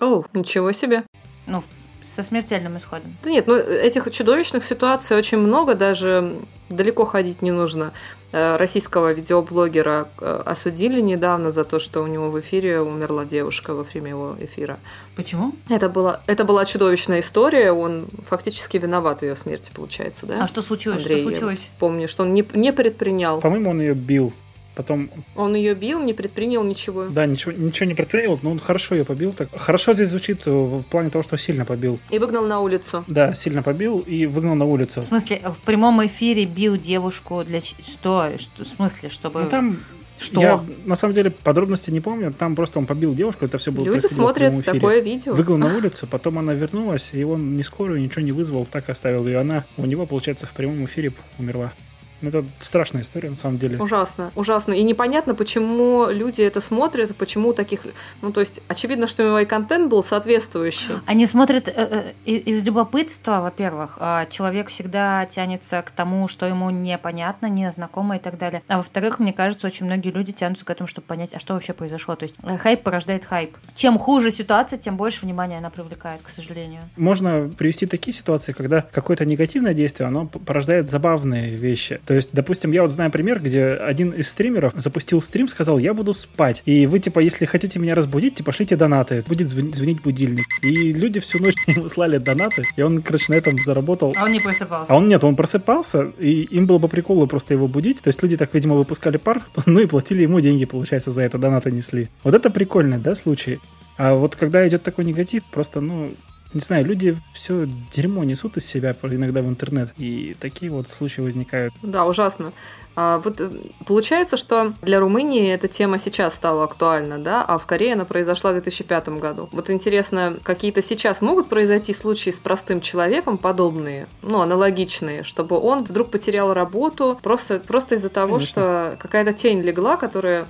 О, ничего себе. Ну, со смертельным исходом. Да нет, ну этих чудовищных ситуаций очень много, даже далеко ходить не нужно. Э, Российского видеоблогера э, осудили недавно за то, что у него в эфире умерла девушка во время его эфира. Почему? Это была, это была чудовищная история, он фактически виноват в ее смерти, получается, да? А что случилось? Андрей, что я случилось? Помню, что он не, не предпринял. По-моему, он ее бил. Потом, Он ее бил, не предпринял ничего. да, ничего, ничего не предпринял, но он хорошо ее побил. Так. Хорошо здесь звучит э, в плане того, что сильно побил. И выгнал на улицу. Да, сильно побил и выгнал на улицу. В смысле, в прямом эфире бил девушку для что? Что- В смысле, чтобы Ну, там что? Я на самом деле подробности не помню. Там просто он побил девушку, это все было Люди смотрят эфире. такое видео. Выгнал на улицу, потом она вернулась, и он не скорую, ничего не вызвал, так оставил ее. Она у него, получается, в прямом эфире умерла. Ну, Это страшная история, на самом деле. Ужасно, ужасно. И непонятно, почему люди это смотрят, почему таких... Ну, то есть, очевидно, что его и контент был соответствующий. Они смотрят э, э, из любопытства, во-первых, а человек всегда тянется к тому, что ему непонятно, незнакомо и так далее. А во-вторых, мне кажется, очень многие люди тянутся к этому, чтобы понять, а что вообще произошло. То есть э, хайп порождает хайп. Чем хуже ситуация, тем больше внимания она привлекает, к сожалению. Можно привести такие ситуации, когда какое-то негативное действие, оно порождает забавные вещи. То есть, допустим, я вот знаю пример, где один из стримеров запустил стрим, сказал, я буду спать. И вы, типа, если хотите меня разбудить, типа, шлите донаты. Будет звон- звонить будильник. И люди всю ночь ему слали донаты, и он, короче, на этом заработал. А он не просыпался. А он нет, он просыпался, и им было бы прикольно просто его будить. То есть люди так, видимо, выпускали пар, ну и платили ему деньги, получается, за это, донаты несли. Вот это прикольный, да, случай. А вот когда идет такой негатив, просто, ну, не знаю, люди все дерьмо несут из себя иногда в интернет, и такие вот случаи возникают. Да, ужасно. А, вот э, получается, что для Румынии эта тема сейчас стала актуальна, да, а в Корее она произошла в 2005 году. Вот интересно, какие-то сейчас могут произойти случаи с простым человеком подобные, ну, аналогичные, чтобы он вдруг потерял работу просто, просто из-за того, Конечно. что какая-то тень легла, которая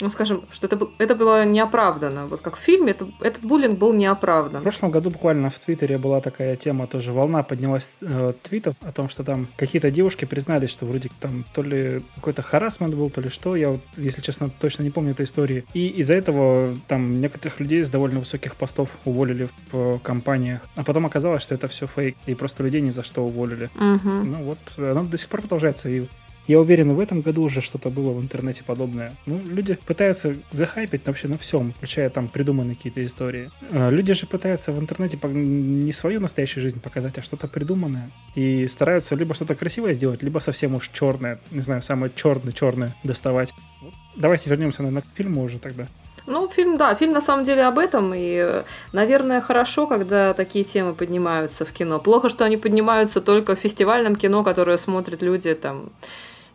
ну, скажем, что это, это было неоправданно. Вот как в фильме, это, этот буллинг был В неоправдан. прошлом году буквально в Твиттере была такая тема, тоже волна поднялась э, твитов о том, что там какие-то девушки признались, что вроде там то ли какой-то харасмент был, то ли что, я вот, если честно, точно не помню этой истории. И из-за этого там некоторых людей с довольно высоких постов уволили в э, компаниях, а потом оказалось, что это все фейк, и просто людей ни за что уволили. Мгм. Ну вот, оно до сих пор продолжается, и я уверен, в этом году уже что-то было в интернете подобное. Ну, люди пытаются захайпить вообще на всем, включая там придуманные какие-то истории. А, Люди же пытаются в интернете не свою настоящую жизнь показать, а что-то придуманное. И стараются либо что-то красивое сделать, либо совсем уж черное, не знаю, самое черное-черное доставать. Давайте вернемся, наверное, к фильму уже тогда. Ну, фильм, да, фильм на самом деле об этом, и, наверное, хорошо, когда такие темы поднимаются в кино. Плохо, что они поднимаются только в фестивальном кино, которое смотрят люди там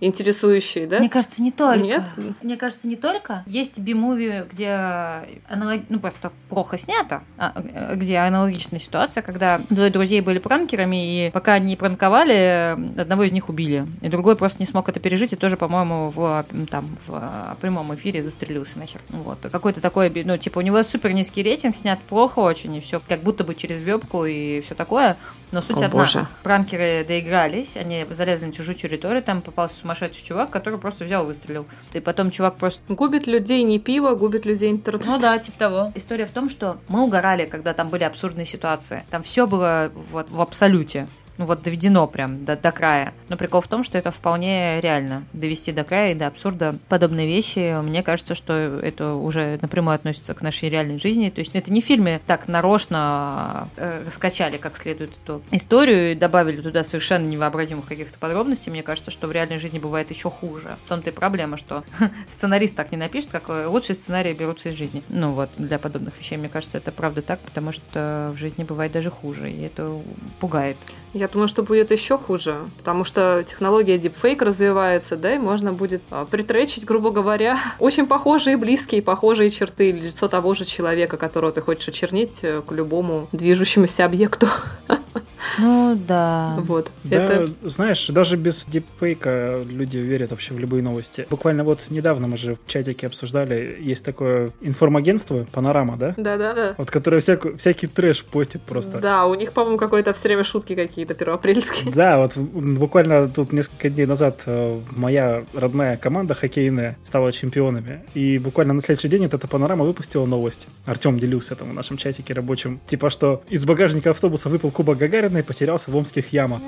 интересующие, да? Мне кажется, не только. Нет? Мне кажется, не только. Есть би-муви, где аналог... ну просто плохо снято, а, где аналогичная ситуация, когда двое друзей были пранкерами, и пока они пранковали, одного из них убили. И другой просто не смог это пережить, и тоже, по-моему, в, там, в прямом эфире застрелился нахер. Вот. Какой-то такой, ну, типа, у него супер низкий рейтинг, снят плохо очень, и все как будто бы через вебку и все такое. Но суть О, одна. боже. Пранкеры доигрались, они залезли на чужую территорию, там попался сумасшедший чувак, который просто взял и выстрелил. И потом чувак просто Губит людей не пиво, губит людей интернет. ну да, типа того. История в том, что мы угорали, когда там были абсурдные ситуации. Там все было вот в абсолюте. Ну вот доведено прям до, до края. Но прикол в том, что это вполне реально. Довести до края и до абсурда подобные вещи. Мне кажется, что это уже напрямую относится к нашей реальной жизни. То есть это не в фильме так нарочно э, раскачали как следует эту историю и добавили туда совершенно невообразимых каких-то подробностей. Мне кажется, что в реальной жизни бывает еще хуже. В том-то и проблема, что сценарист так не напишет, как э, лучшие сценарии берутся из жизни. Ну вот, для подобных вещей, мне кажется, это правда так, потому что в жизни бывает даже хуже, и это пугает. Я думаю, что будет еще хуже, потому что технология deepfake развивается, да, и можно будет а, притречить, грубо говоря, очень похожие, близкие, похожие черты лицо того же человека, которого ты хочешь очернить э, к любому движущемуся объекту. Ну да. Вот. Да, Это знаешь, даже без дипфейка люди верят вообще в любые новости. Буквально вот недавно мы же в чатике обсуждали, есть такое информагентство, Панорама, да? Да-да-да. Вот которое всякую, всякий трэш постит просто. Да, у них, по-моему, какое-то все время шутки какие-то первоапрельские. Да, вот буквально тут несколько дней назад э, моя родная команда хоккейная стала чемпионами. И буквально на следующий день вот эта панорама выпустила новость. Артем делился там в нашем чатике рабочем. Типа, что из багажника автобуса выпал кубок Гагарина и потерялся в омских ямах.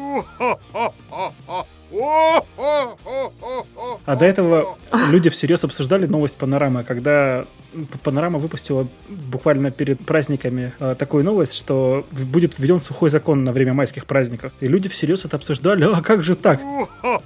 А до этого люди всерьез обсуждали новость Панорамы, когда Панорама выпустила буквально перед праздниками э, такую новость, что будет введен сухой закон на время майских праздников. И люди всерьез это обсуждали, а как же так?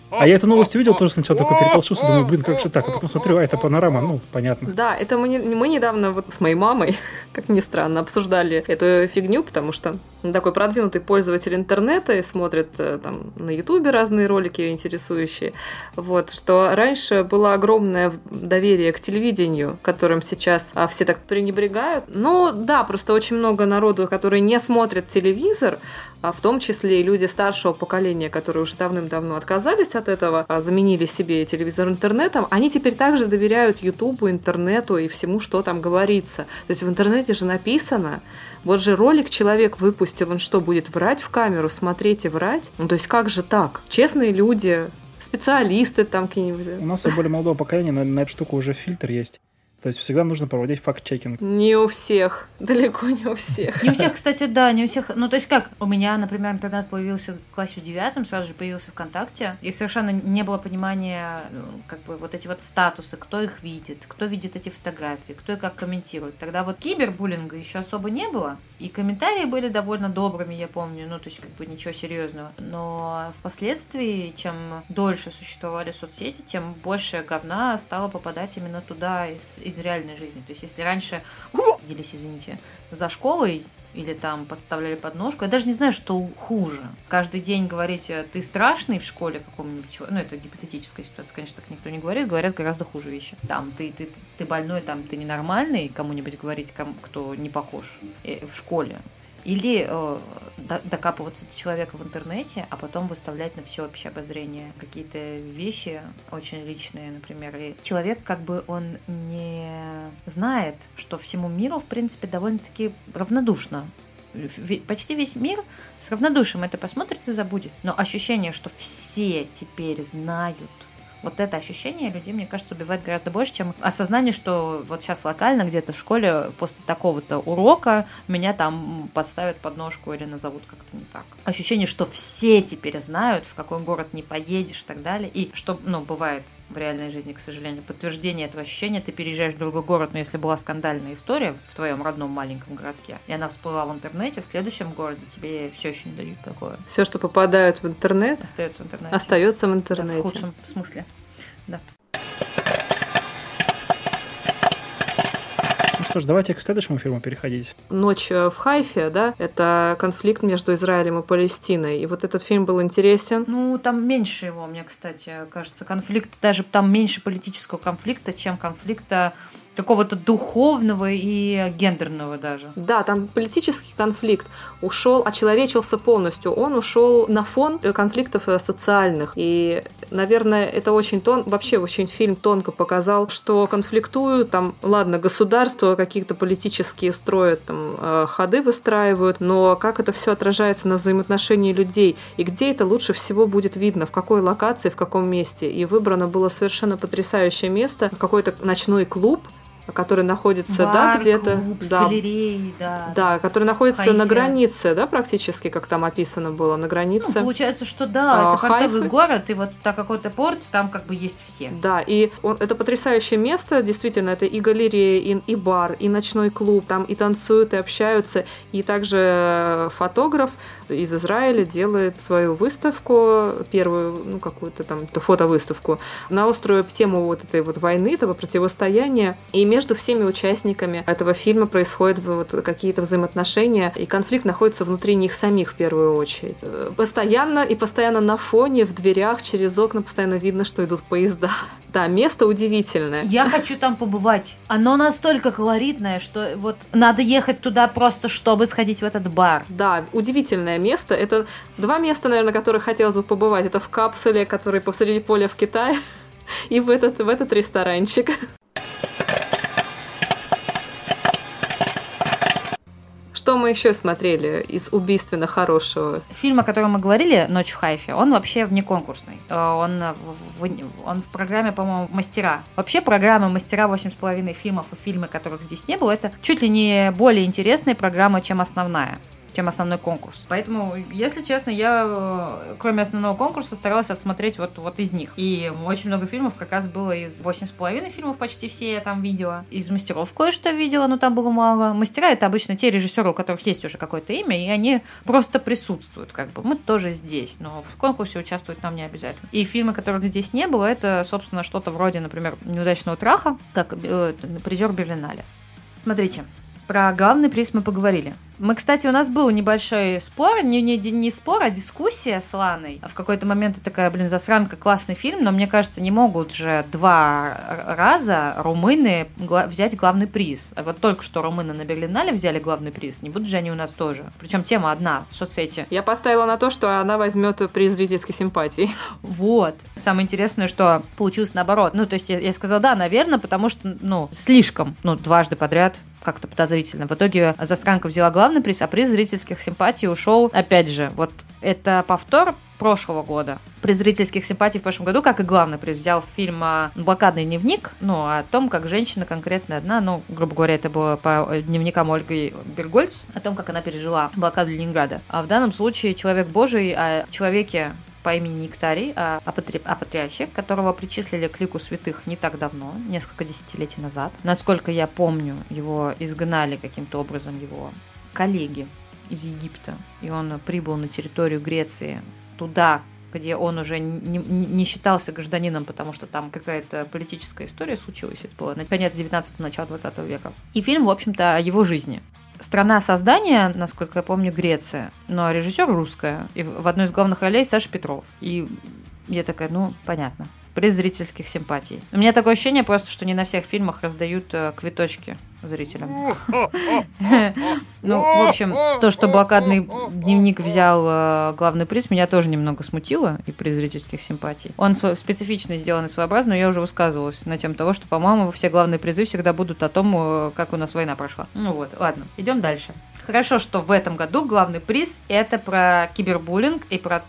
А я эту новость увидел, тоже сначала такой переполошился, думаю, блин, как же так? А потом смотрю, а это Панорама, ну, понятно. Да, это мы, мы недавно вот с моей мамой, как ни странно, обсуждали эту фигню, потому что такой продвинутый пользователь интернета и смотрит э, там на ютубе разные ролики интересующие. Вот, что раньше было огромное доверие к телевидению, которым сейчас а, все так пренебрегают. Ну да, просто очень много народу, которые не смотрят телевизор, а в том числе и люди старшего поколения, которые уже давным-давно отказались от этого, а заменили себе телевизор интернетом, они теперь также доверяют Ютубу, интернету и всему, что там говорится. То есть в интернете же написано, вот же ролик человек выпустил, он что, будет врать в камеру, смотреть и врать? Ну, то есть как же так? Честные люди, специалисты там У какие-нибудь. нас у более молодого поколения на, на эту штуку уже фильтр есть. То есть всегда нужно проводить факт-чекинг. Не у всех, далеко не у всех. Не у всех, кстати, да, не у всех. Ну, то есть как, у меня, например, интернет появился в классе в девятом, сразу же появился ВКонтакте, и совершенно не было понимания, ну, как бы, вот эти вот статусы, кто их видит, кто видит эти фотографии, кто и как комментирует. Тогда вот кибербуллинга еще особо не было, и комментарии были довольно добрыми, я помню, ну, то есть как бы ничего серьезного. Но впоследствии, чем дольше существовали соцсети, тем больше говна стало попадать именно туда из, из реальной жизни. То есть если раньше делись, извините, за школой или там подставляли подножку. Я даже не знаю, что хуже. Каждый день говорить, э, ты страшный в школе каком-нибудь человеке. Ну, это гипотетическая ситуация, конечно, так никто не говорит. Говорят гораздо хуже вещи. Там, ты, ты, ты больной, там, ты ненормальный, кому-нибудь говорить, кому, кто не похож э, в школе. Или э, до- докапываться до человека в интернете, а потом выставлять на всеобщее обозрение какие-то вещи очень личные, например. И человек как бы он не знает, что всему миру, в принципе, довольно-таки равнодушно. Почти весь мир с равнодушием это посмотрит и забудет. Но ощущение, что все теперь знают, вот это ощущение людей, мне кажется, убивает гораздо больше, чем осознание, что вот сейчас локально где-то в школе после такого-то урока меня там подставят под ножку или назовут как-то не так. Ощущение, что все теперь знают, в какой город не поедешь и так далее. И что, ну, бывает в реальной жизни, к сожалению, подтверждение этого ощущения, ты переезжаешь в другой город, но если была скандальная история в твоем родном маленьком городке, и она всплыла в интернете, в следующем городе тебе все еще не дают такое. Все, что попадает в интернет, Остается в интернете. остается в Да, интернете. в худшем смысле. Да. Что ж, давайте к следующему фильму переходить. «Ночь в Хайфе», да, это конфликт между Израилем и Палестиной. И вот этот фильм был интересен. Ну, там меньше его, мне, кстати, кажется, конфликт, даже там меньше политического конфликта, чем конфликта какого-то духовного и гендерного даже. Да, там политический конфликт ушел, очеловечился полностью. Он ушел на фон конфликтов э, социальных. И, наверное, это очень тон, вообще очень фильм тонко показал, что конфликтуют там, ладно, государства какие-то политические строят, там, э, ходы выстраивают, но как это все отражается на взаимоотношении людей и где это лучше всего будет видно, в какой локации, в каком месте. И выбрано было совершенно потрясающее место, какой-то ночной клуб, который находится, Бар, да, где-то, клуб, да, галереи, да. да, который находится Хайфе. на границе, да, практически, как там описано было, на Ну, границе. получается, что да, А, это портовый Хайфы? город, и вот так какой-то порт, там как бы есть все. Да, и он, это потрясающее место, действительно, это и галерея, и, и бар, и ночной клуб, там и танцуют, и общаются, и также фотограф из Израиля делает свою выставку, первую, ну, какую-то там фотовыставку, на острую тему вот этой вот войны, этого противостояния, и между всеми участниками этого фильма происходят вот какие-то взаимоотношения, и конфликт находится внутри них самих в первую очередь. Постоянно и постоянно на фоне, в дверях, через окна постоянно видно, что идут поезда. Да, место удивительное. Я хочу там побывать. Оно настолько колоритное, что вот надо ехать туда просто, чтобы сходить в этот бар. Да, удивительное место. Это два места, наверное, которые хотелось бы побывать. Это в капсуле, который посреди поля в Китае, и в этот, в этот ресторанчик. Что мы еще смотрели из убийственно хорошего? Фильм, о котором мы говорили, «Ночь в Хайфе», он вообще вне конкурсный. Э, Он в, в- он в программе, по-моему, «Мастера». Вообще программа «Мастера» 8,5 фильмов и фильмы, которых здесь не было, это чуть ли не более интересная программа, чем основная чем основной конкурс. Поэтому, если честно, я, э, кроме основного конкурса, старалась отсмотреть вот, вот из них. И очень много фильмов как раз было из 8,5 фильмов, почти все я там видела. Из мастеров кое-что видела, но там было мало. Мастера — это обычно те режиссеры, у которых есть уже какое-то имя, и они просто присутствуют. Как бы мы тоже здесь, но в конкурсе участвовать нам не обязательно. И фильмы, которых здесь не было, это, собственно, что-то вроде, например, «Неудачного траха», как э, призер Берлинале. Смотрите, про главный приз мы поговорили. Мы, кстати, у нас был небольшой спор, не, не, не спор, а дискуссия с Ланой. В какой-то момент ты такая, блин, засранка, классный фильм, но мне кажется, не могут же два раза румыны взять главный приз. А вот только что румыны на Берлинале взяли главный приз, не будут же они у нас тоже. Причем тема одна, соцсети. Я поставила на то, что она возьмет приз зрительской симпатии. Вот. Самое интересное, что получилось наоборот. Ну, то есть я, я сказала, да, наверное, потому что, ну, слишком, ну, дважды подряд как-то подозрительно. В итоге засранка взяла главный приз, а приз зрительских симпатий ушел, опять же, вот это повтор прошлого года. Приз зрительских симпатий в прошлом году, как и главный приз, взял фильм а, «Блокадный дневник», ну, о том, как женщина конкретно одна, ну, грубо говоря, это было по дневникам Ольги Бергольц, о том, как она пережила блокаду Ленинграда. А в данном случае «Человек Божий» о человеке, по имени Нектарий, о, о, патри- о патриархе, которого причислили к лику святых не так давно, несколько десятилетий назад. Насколько я помню, его изгнали каким-то образом его коллеги из Египта, и он прибыл на территорию Греции, туда, где он уже не- не считался гражданином, потому что там какая-то политическая история случилась. Это было на конец 19-го, начало 20 века. И фильм, в общем-то, о его жизни. Страна создания, насколько я помню, Греция, но режиссер русская. И в одной из главных ролей Саша Петров. И я такая, ну, понятно. Приз зрительских симпатий. У меня такое ощущение просто, что не на всех фильмах раздают э, квиточки зрителям. Ну, в общем, то, что блокадный дневник взял э, главный приз, меня тоже немного смутило и приз зрительских симпатий. Он специфично сделан и своеобразный, но я уже высказывалась на тему того, что, по-моему, все главные призы всегда будут о том, э, как у нас война прошла. Ну вот, ладно, идем дальше. Хорошо, что в этом году главный приз это про кибербуллинг и про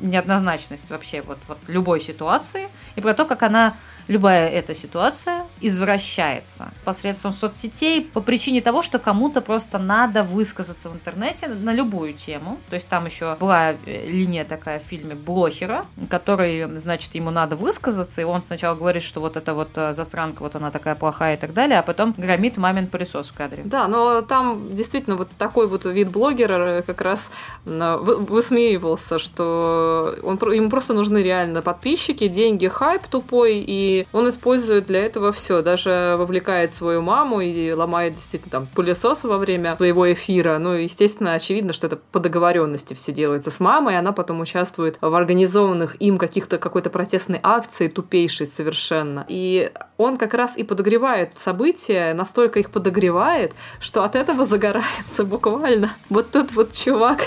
неоднозначность вообще вот, вот любой ситуации, и про то, как она любая эта ситуация извращается посредством соцсетей по причине того, что кому-то просто надо высказаться в интернете на любую тему. То есть там еще была э, линия такая в фильме блогера, который, значит, ему надо высказаться, и он сначала говорит, что вот эта вот э, засранка, вот она такая плохая и так далее, а потом громит мамин пылесос в кадре. Да, но там действительно вот такой вот вид блогера как раз высмеивался, что он, ему просто нужны реально подписчики, деньги, хайп тупой, и Он использует для этого все, даже вовлекает свою маму и ломает действительно там пылесос во время своего эфира. Ну, естественно, очевидно, что это по договоренности все делается с мамой, она потом участвует в организованных им каких-то какой-то протестной акции, тупейшей совершенно. И он как раз и подогревает события, настолько их подогревает, что от этого загорается буквально. Вот тот вот чувак,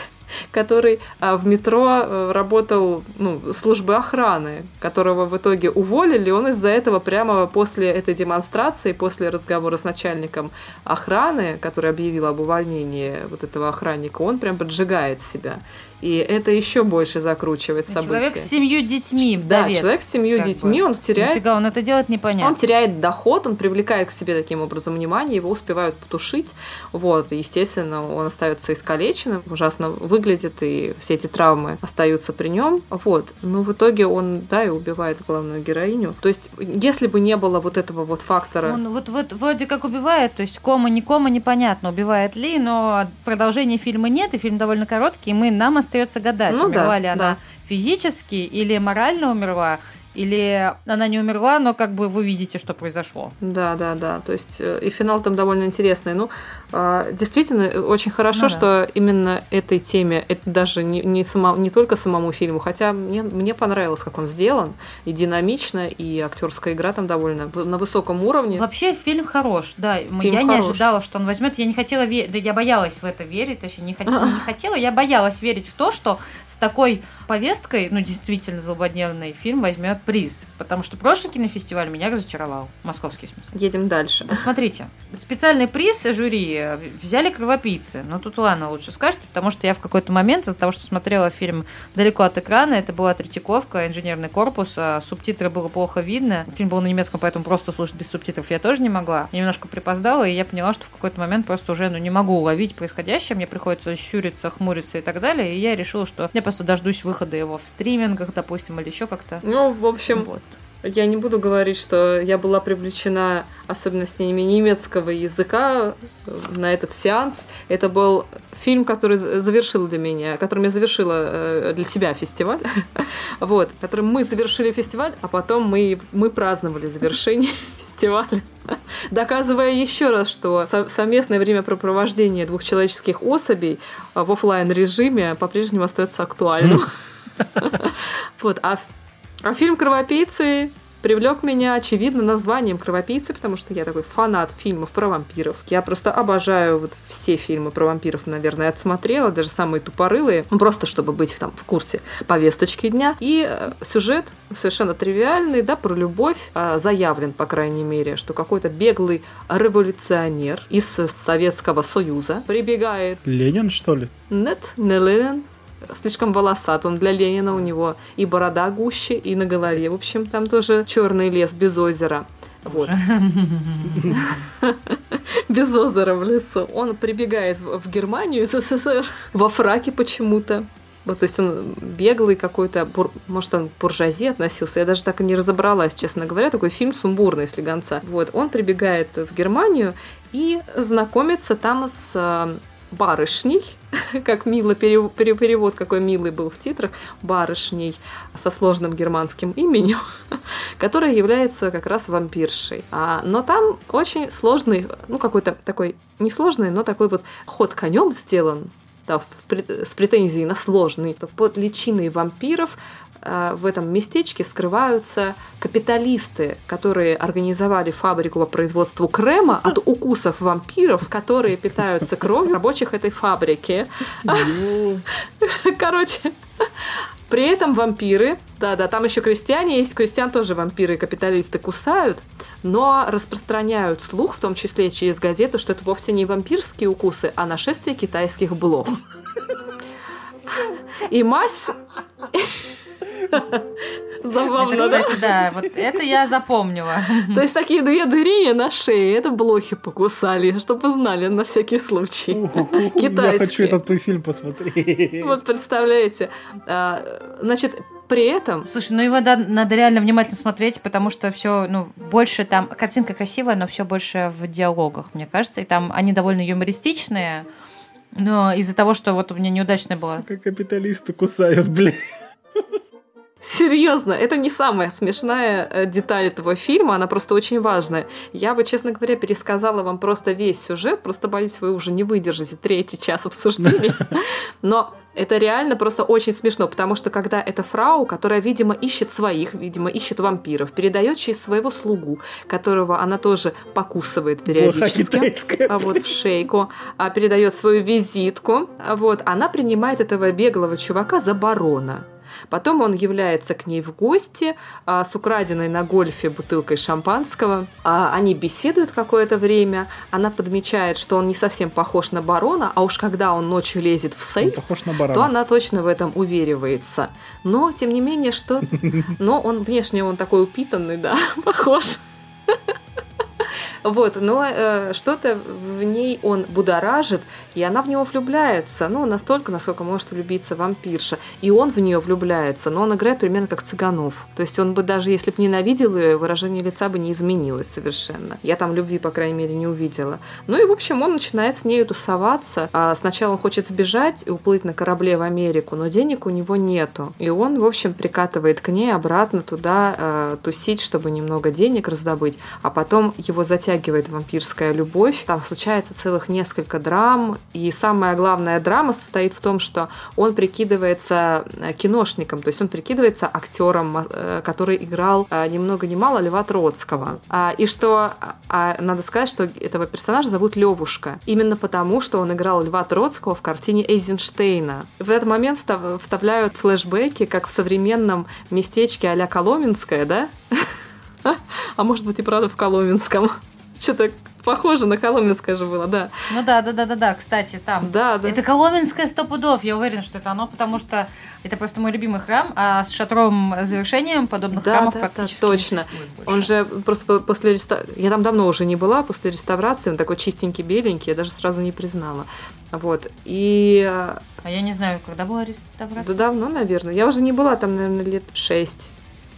который а, в метро э, работал ну, службы охраны, которого в итоге уволили. Он из-за этого прямо после этой демонстрации, после разговора с начальником охраны, который объявил об увольнении вот этого охранника, он прям поджигает себя. И это еще больше закручивает события. Человек с семью детьми, вдовец. Да, человек с семью детьми, бы. он теряет... Нифига, он это делает непонятно. Он теряет доход, он привлекает к себе таким образом внимание, его успевают потушить. Вот, естественно, он остается искалеченным, ужасно выглядит, и все эти травмы остаются при нем. Вот. Но в итоге он, да, и убивает главную героиню. То есть, если бы не было вот этого вот фактора... Он вот, вот вроде как убивает, то есть кома, не кома, непонятно, убивает ли, но продолжения фильма нет, и фильм довольно короткий, и мы нам остается гадать, ну, умерла да, ли она да. физически или морально умерла, или она не умерла, но как бы вы видите, что произошло. Да, да, да. То есть э, и финал там довольно интересный. Ну, а, действительно, очень хорошо, ну, да. что именно этой теме, это даже не, не, само, не только самому фильму, хотя мне, мне понравилось, как он сделан, и динамично, и актерская игра там довольно на высоком уровне. Вообще фильм хорош, да. Фильм я хорош. не ожидала, что он возьмет. Я не хотела верить, да я боялась в это верить, точнее, не хотела, не хотела, я боялась верить в то, что с такой повесткой, ну, действительно злободневный фильм возьмет приз. Потому что прошлый кинофестиваль меня разочаровал. Московский, в смысле. Едем дальше. Смотрите, специальный приз жюри взяли кровопийцы. Но тут ладно, лучше скажете, потому что я в какой-то момент из-за того, что смотрела фильм далеко от экрана, это была Третьяковка, инженерный корпус, а субтитры было плохо видно. Фильм был на немецком, поэтому просто слушать без субтитров я тоже не могла. Я немножко припоздала, и я поняла, что в какой-то момент просто уже ну, не могу уловить происходящее, мне приходится щуриться, хмуриться и так далее, и я решила, что я просто дождусь выхода его в стримингах, допустим, или еще как-то. Ну, общем, вот. Я не буду говорить, что я была привлечена особенностями немецкого языка на этот сеанс. Это был фильм, который завершил для меня, которым я завершила э, для себя фестиваль. вот, которым мы завершили фестиваль, а потом мы, мы праздновали завершение фестиваля. Доказывая еще раз, что совместное времяпрепровождение двух человеческих особей в офлайн режиме по-прежнему остается актуальным. Вот, а а фильм «Кровопийцы» привлек меня, очевидно, названием «Кровопийцы», потому что я такой фанат фильмов про вампиров. Я просто обожаю вот все фильмы про вампиров, наверное, отсмотрела, даже самые тупорылые, ну, просто чтобы быть там в курсе повесточки дня. И э, сюжет совершенно тривиальный, да, про любовь, э, заявлен, по крайней мере, что какой-то беглый революционер из Советского Союза прибегает... Ленин, что ли? Нет, не Ленин слишком волосат. Он для Ленина у него и борода гуще, и на голове. В общем, там тоже черный лес без озера. Вот. Без озера в лесу. Он прибегает в Германию из СССР во фраке почему-то. Вот, то есть он беглый какой-то, бур... может, он буржуази относился, я даже так и не разобралась, честно говоря, такой фильм сумбурный слегонца. Вот, он прибегает в Германию и знакомится там с барышней, как мило перевод, какой милый был в титрах, барышней со сложным германским именем, которая является как раз вампиршей. А, но там очень сложный, ну какой-то такой несложный, но такой вот ход конем сделан, да, в, с претензией на сложный. Под личиной вампиров в этом местечке скрываются капиталисты, которые организовали фабрику по производству крема от укусов вампиров, которые питаются кровью рабочих этой фабрики. Короче, при этом вампиры, да-да, там еще крестьяне есть, крестьян тоже вампиры и капиталисты кусают, но распространяют слух, в том числе через газету, что это вовсе не вампирские укусы, а нашествие китайских блох. И мазь... Забавно, это, кстати, да? вот это я запомнила. То есть такие две дыри на шее, это блохи покусали, чтобы знали на всякий случай. Китайские. Я хочу этот твой фильм посмотреть. Вот представляете. А, значит, при этом... Слушай, ну его надо реально внимательно смотреть, потому что все, ну, больше там... Картинка красивая, но все больше в диалогах, мне кажется. И там они довольно юмористичные, но из-за того, что вот у меня неудачная была... Сука, капиталисты кусают, блин. Серьезно, это не самая смешная э, деталь этого фильма, она просто очень важная. Я бы, честно говоря, пересказала вам просто весь сюжет, просто боюсь, вы уже не выдержите третий час обсуждения. Но это реально просто очень смешно, потому что когда эта фрау, которая, видимо, ищет своих, видимо, ищет вампиров, передает через своего слугу, которого она тоже покусывает периодически, а вот в шейку, а передает свою визитку, а вот она принимает этого беглого чувака за барона. Потом он является к ней в гости а, с украденной на гольфе бутылкой шампанского. А, они беседуют какое-то время. Она подмечает, что он не совсем похож на барона, а уж когда он ночью лезет в сейф, то она точно в этом уверивается. Но, тем не менее, что... Но он внешне он такой упитанный, да, похож. Вот, но э, что-то в ней он будоражит, и она в него влюбляется. Ну, настолько, насколько может влюбиться вампирша. И он в нее влюбляется, но он играет примерно как Цыганов. То есть он бы даже, если бы ненавидел ее, выражение лица бы не изменилось совершенно. Я там любви, по крайней мере, не увидела. Ну и, в общем, он начинает с нею тусоваться. А сначала он хочет сбежать и уплыть на корабле в Америку, но денег у него нету. И он, в общем, прикатывает к ней обратно туда э, тусить, чтобы немного денег раздобыть. А потом его затягивает притягивает вампирская любовь. Там случается целых несколько драм. И самая главная драма состоит в том, что он прикидывается э, киношником, то есть он прикидывается актером, э, который играл э, ни много ни мало Льва Троцкого. А, и что а, надо сказать, что этого персонажа зовут Левушка. Именно потому, что он играл Льва Троцкого в картине Эйзенштейна. В этот момент вставляют флешбеки, как в современном местечке а-ля Коломенское, да? А может быть и правда в Коломенском. Что-то похоже на Коломенское же было, да. Ну да, да, да, да, да, кстати, там. Да, да. Это Коломенское сто пудов, я уверена, что это оно, потому что это просто мой любимый храм, а с шатровым завершением подобных да, храмов да, практически да, точно. Он же просто после реставрации, я там давно уже не была, после реставрации он такой чистенький, беленький, я даже сразу не признала. Вот, и... А я не знаю, когда была реставрация? Да давно, наверное. Я уже не была там, наверное, лет шесть.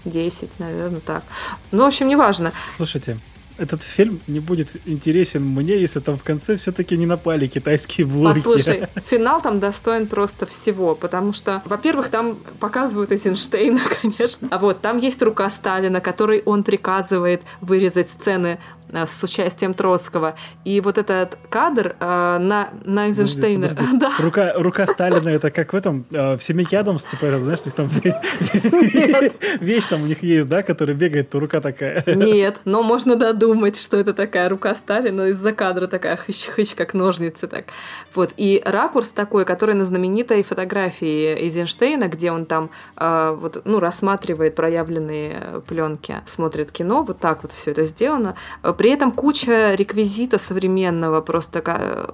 10, наверное, так. Ну, в общем, неважно. Слушайте, этот фильм не будет интересен мне, если там в конце все-таки не напали китайские блоги. Послушай, финал там достоин просто всего, потому что, во-первых, там показывают Эйзенштейна, конечно, а вот там есть рука Сталина, которой он приказывает вырезать сцены с участием Троцкого. И вот этот кадр э, на, на Эйзенштейна... Подожди, подожди. Да. Рука, рука Сталина, это как в этом, э, в Семейке Адамс, типа, это, знаешь, там вещь там у них есть, да, которая бегает, то рука такая. Нет, но можно додумать, что это такая рука Сталина из-за кадра такая хыщ-хыщ, как ножницы так. Вот, и ракурс такой, который на знаменитой фотографии Эйзенштейна, где он там э, вот, ну, рассматривает проявленные пленки, смотрит кино, вот так вот все это сделано при этом куча реквизита современного, просто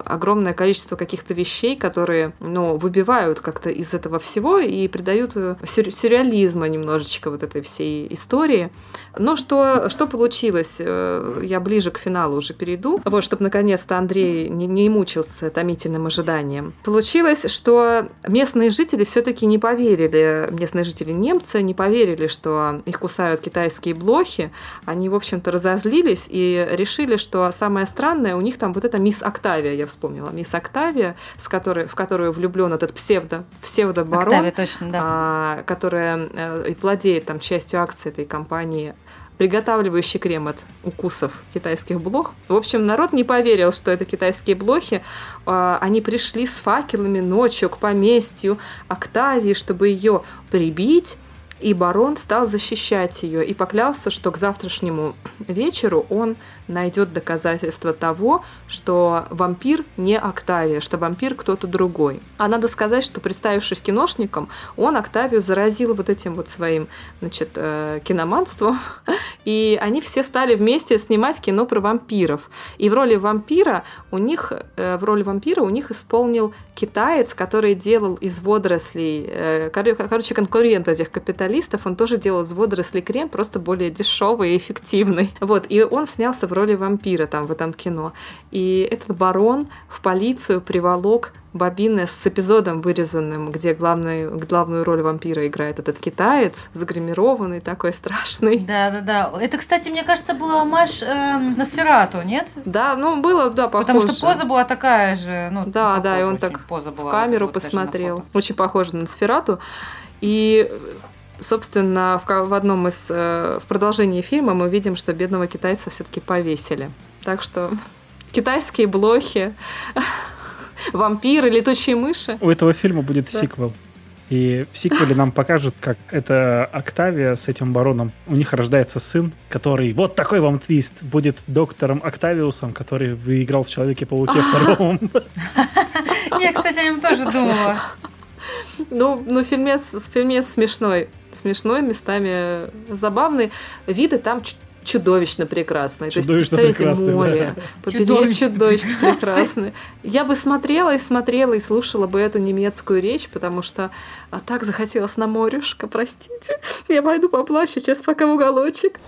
огромное количество каких-то вещей, которые ну, выбивают как-то из этого всего и придают э, сюр сюрреализма немножечко вот этой всей истории. Но что, что получилось? Э, я ближе к финалу уже перейду, вот, чтобы наконец-то Андрей не, не мучился томительным ожиданием. Получилось, что местные жители все-таки не поверили, местные жители немцы не поверили, что их кусают китайские блохи. Они, в общем-то, разозлились и решили, что самое странное, у них там вот эта мисс Октавия, я вспомнила, мисс Октавия, с которой, в которую влюблен этот псевдо, псевдо-барон, Октавия, точно, да. а, которая э, владеет там частью акций этой компании, приготавливающий крем от укусов китайских блох. В общем, народ не поверил, что это китайские блохи. А, они пришли с факелами ночью к поместью Октавии, чтобы ее прибить и барон стал защищать ее и поклялся, что к завтрашнему вечеру он найдет доказательства того, что вампир не Октавия, что вампир кто-то другой. А надо сказать, что представившись киношником, он Октавию заразил вот этим вот своим, значит, э, киноманством, и они все стали вместе снимать кино про вампиров. И в роли вампира у них, э, в роли вампира у них исполнил китаец, который делал из водорослей, э, короче, конкурент этих капиталистов, он тоже делал из водорослей крем, просто более дешевый и эффективный. Вот, и он снялся в роли вампира там в этом кино. И этот барон в полицию приволок бобины с эпизодом вырезанным, где главную, главную роль вампира играет этот китаец, загримированный, такой страшный. Да-да-да. Это, кстати, мне кажется, был омаж э, на Сферату, нет? Да, ну было, да, похоже. Потому что поза была такая же. Ну, да, похожа, да, и он так поза была в камеру вот, посмотрел. Очень похоже на Сферату. И Собственно, в, в одном из э, в продолжении фильма мы видим, что бедного китайца все-таки повесили. Так что китайские блохи, вампиры, летучие мыши. У этого фильма будет да. сиквел. И в сиквеле нам покажут, как это Октавия с этим бароном. У них рождается сын, который, вот такой вам твист, будет доктором Октавиусом, который выиграл в Человеке-пауке втором. Я, кстати, о нем тоже думала. Ну, ну фильмец, фильмец смешной. Смешной, местами забавный. Виды там чудовищно прекрасные. Чудовищно То есть, прекрасные, море, да. чудовищно, чудовищно прекрасные. Я бы смотрела и смотрела и слушала бы эту немецкую речь, потому что а, так захотелось на морюшка, простите. Я пойду поплачу сейчас пока в уголочек.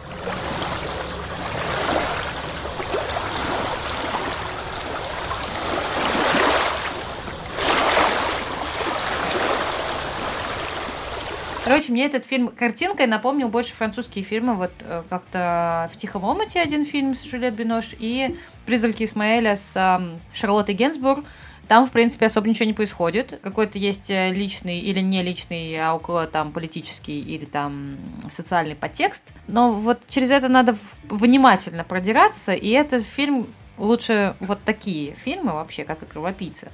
Короче, мне этот фильм картинкой напомнил больше французские фильмы. Вот э, как-то в «Тихом омуте» один фильм с Жюлет Бинош и «Призраки Исмаэля» с Шарлоттой Генсбург. Там, в принципе, особо ничего не происходит. Какой-то есть э, личный или не личный, а около там политический или там социальный подтекст. Но вот через это надо внимательно продираться, и этот фильм лучше вот такие фильмы вообще, как и «Кровопийца».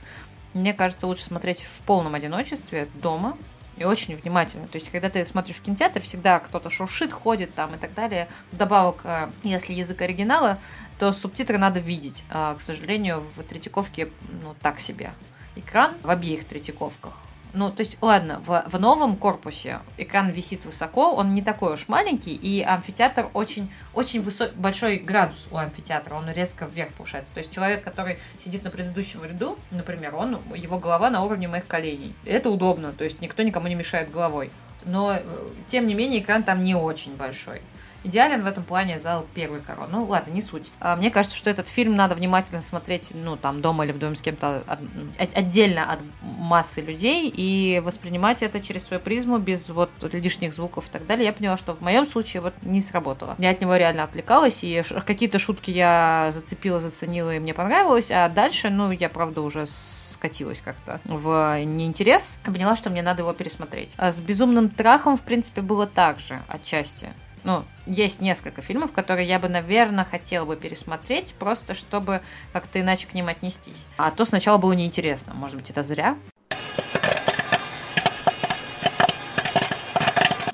Мне кажется, лучше смотреть в полном одиночестве дома, и очень внимательно. То есть, когда ты смотришь в кинотеатр, всегда кто-то шуршит, ходит там и так далее. Вдобавок, э, если язык оригинала, то субтитры надо видеть. А, к сожалению, в Третьяковке, ну, так себе. Экран в обеих Третьяковках ну, то есть, ладно, в, в новом корпусе экран висит высоко, он не такой уж маленький, и амфитеатр очень, очень высо... большой градус у амфитеатра, он резко вверх повышается. То есть человек, который сидит на предыдущем ряду, например, он, его голова на уровне моих коленей. Это удобно, то есть никто никому не мешает головой. Но, э, тем не менее, экран там не очень большой идеален в этом плане зал первый корон. Ну, ладно, не суть. А, мне кажется, что этот фильм надо внимательно смотреть, ну, там, дома или в доме с кем-то отдельно от массы людей и воспринимать это через свою призму без вот лишних звуков и так далее. Я поняла, что в моем случае вот не сработало. Я от него реально отвлекалась, и какие-то шутки я зацепила, заценила, и мне понравилось, а дальше, ну, я, правда, уже скатилась как-то в неинтерес. Поняла, что мне надо его пересмотреть. А с «Безумным трахом», в принципе, было так же, отчасти. Ну, есть несколько фильмов, которые я бы, наверное, хотела бы пересмотреть, просто чтобы как-то иначе к ним отнестись. А то сначала было неинтересно. Может быть, это зря.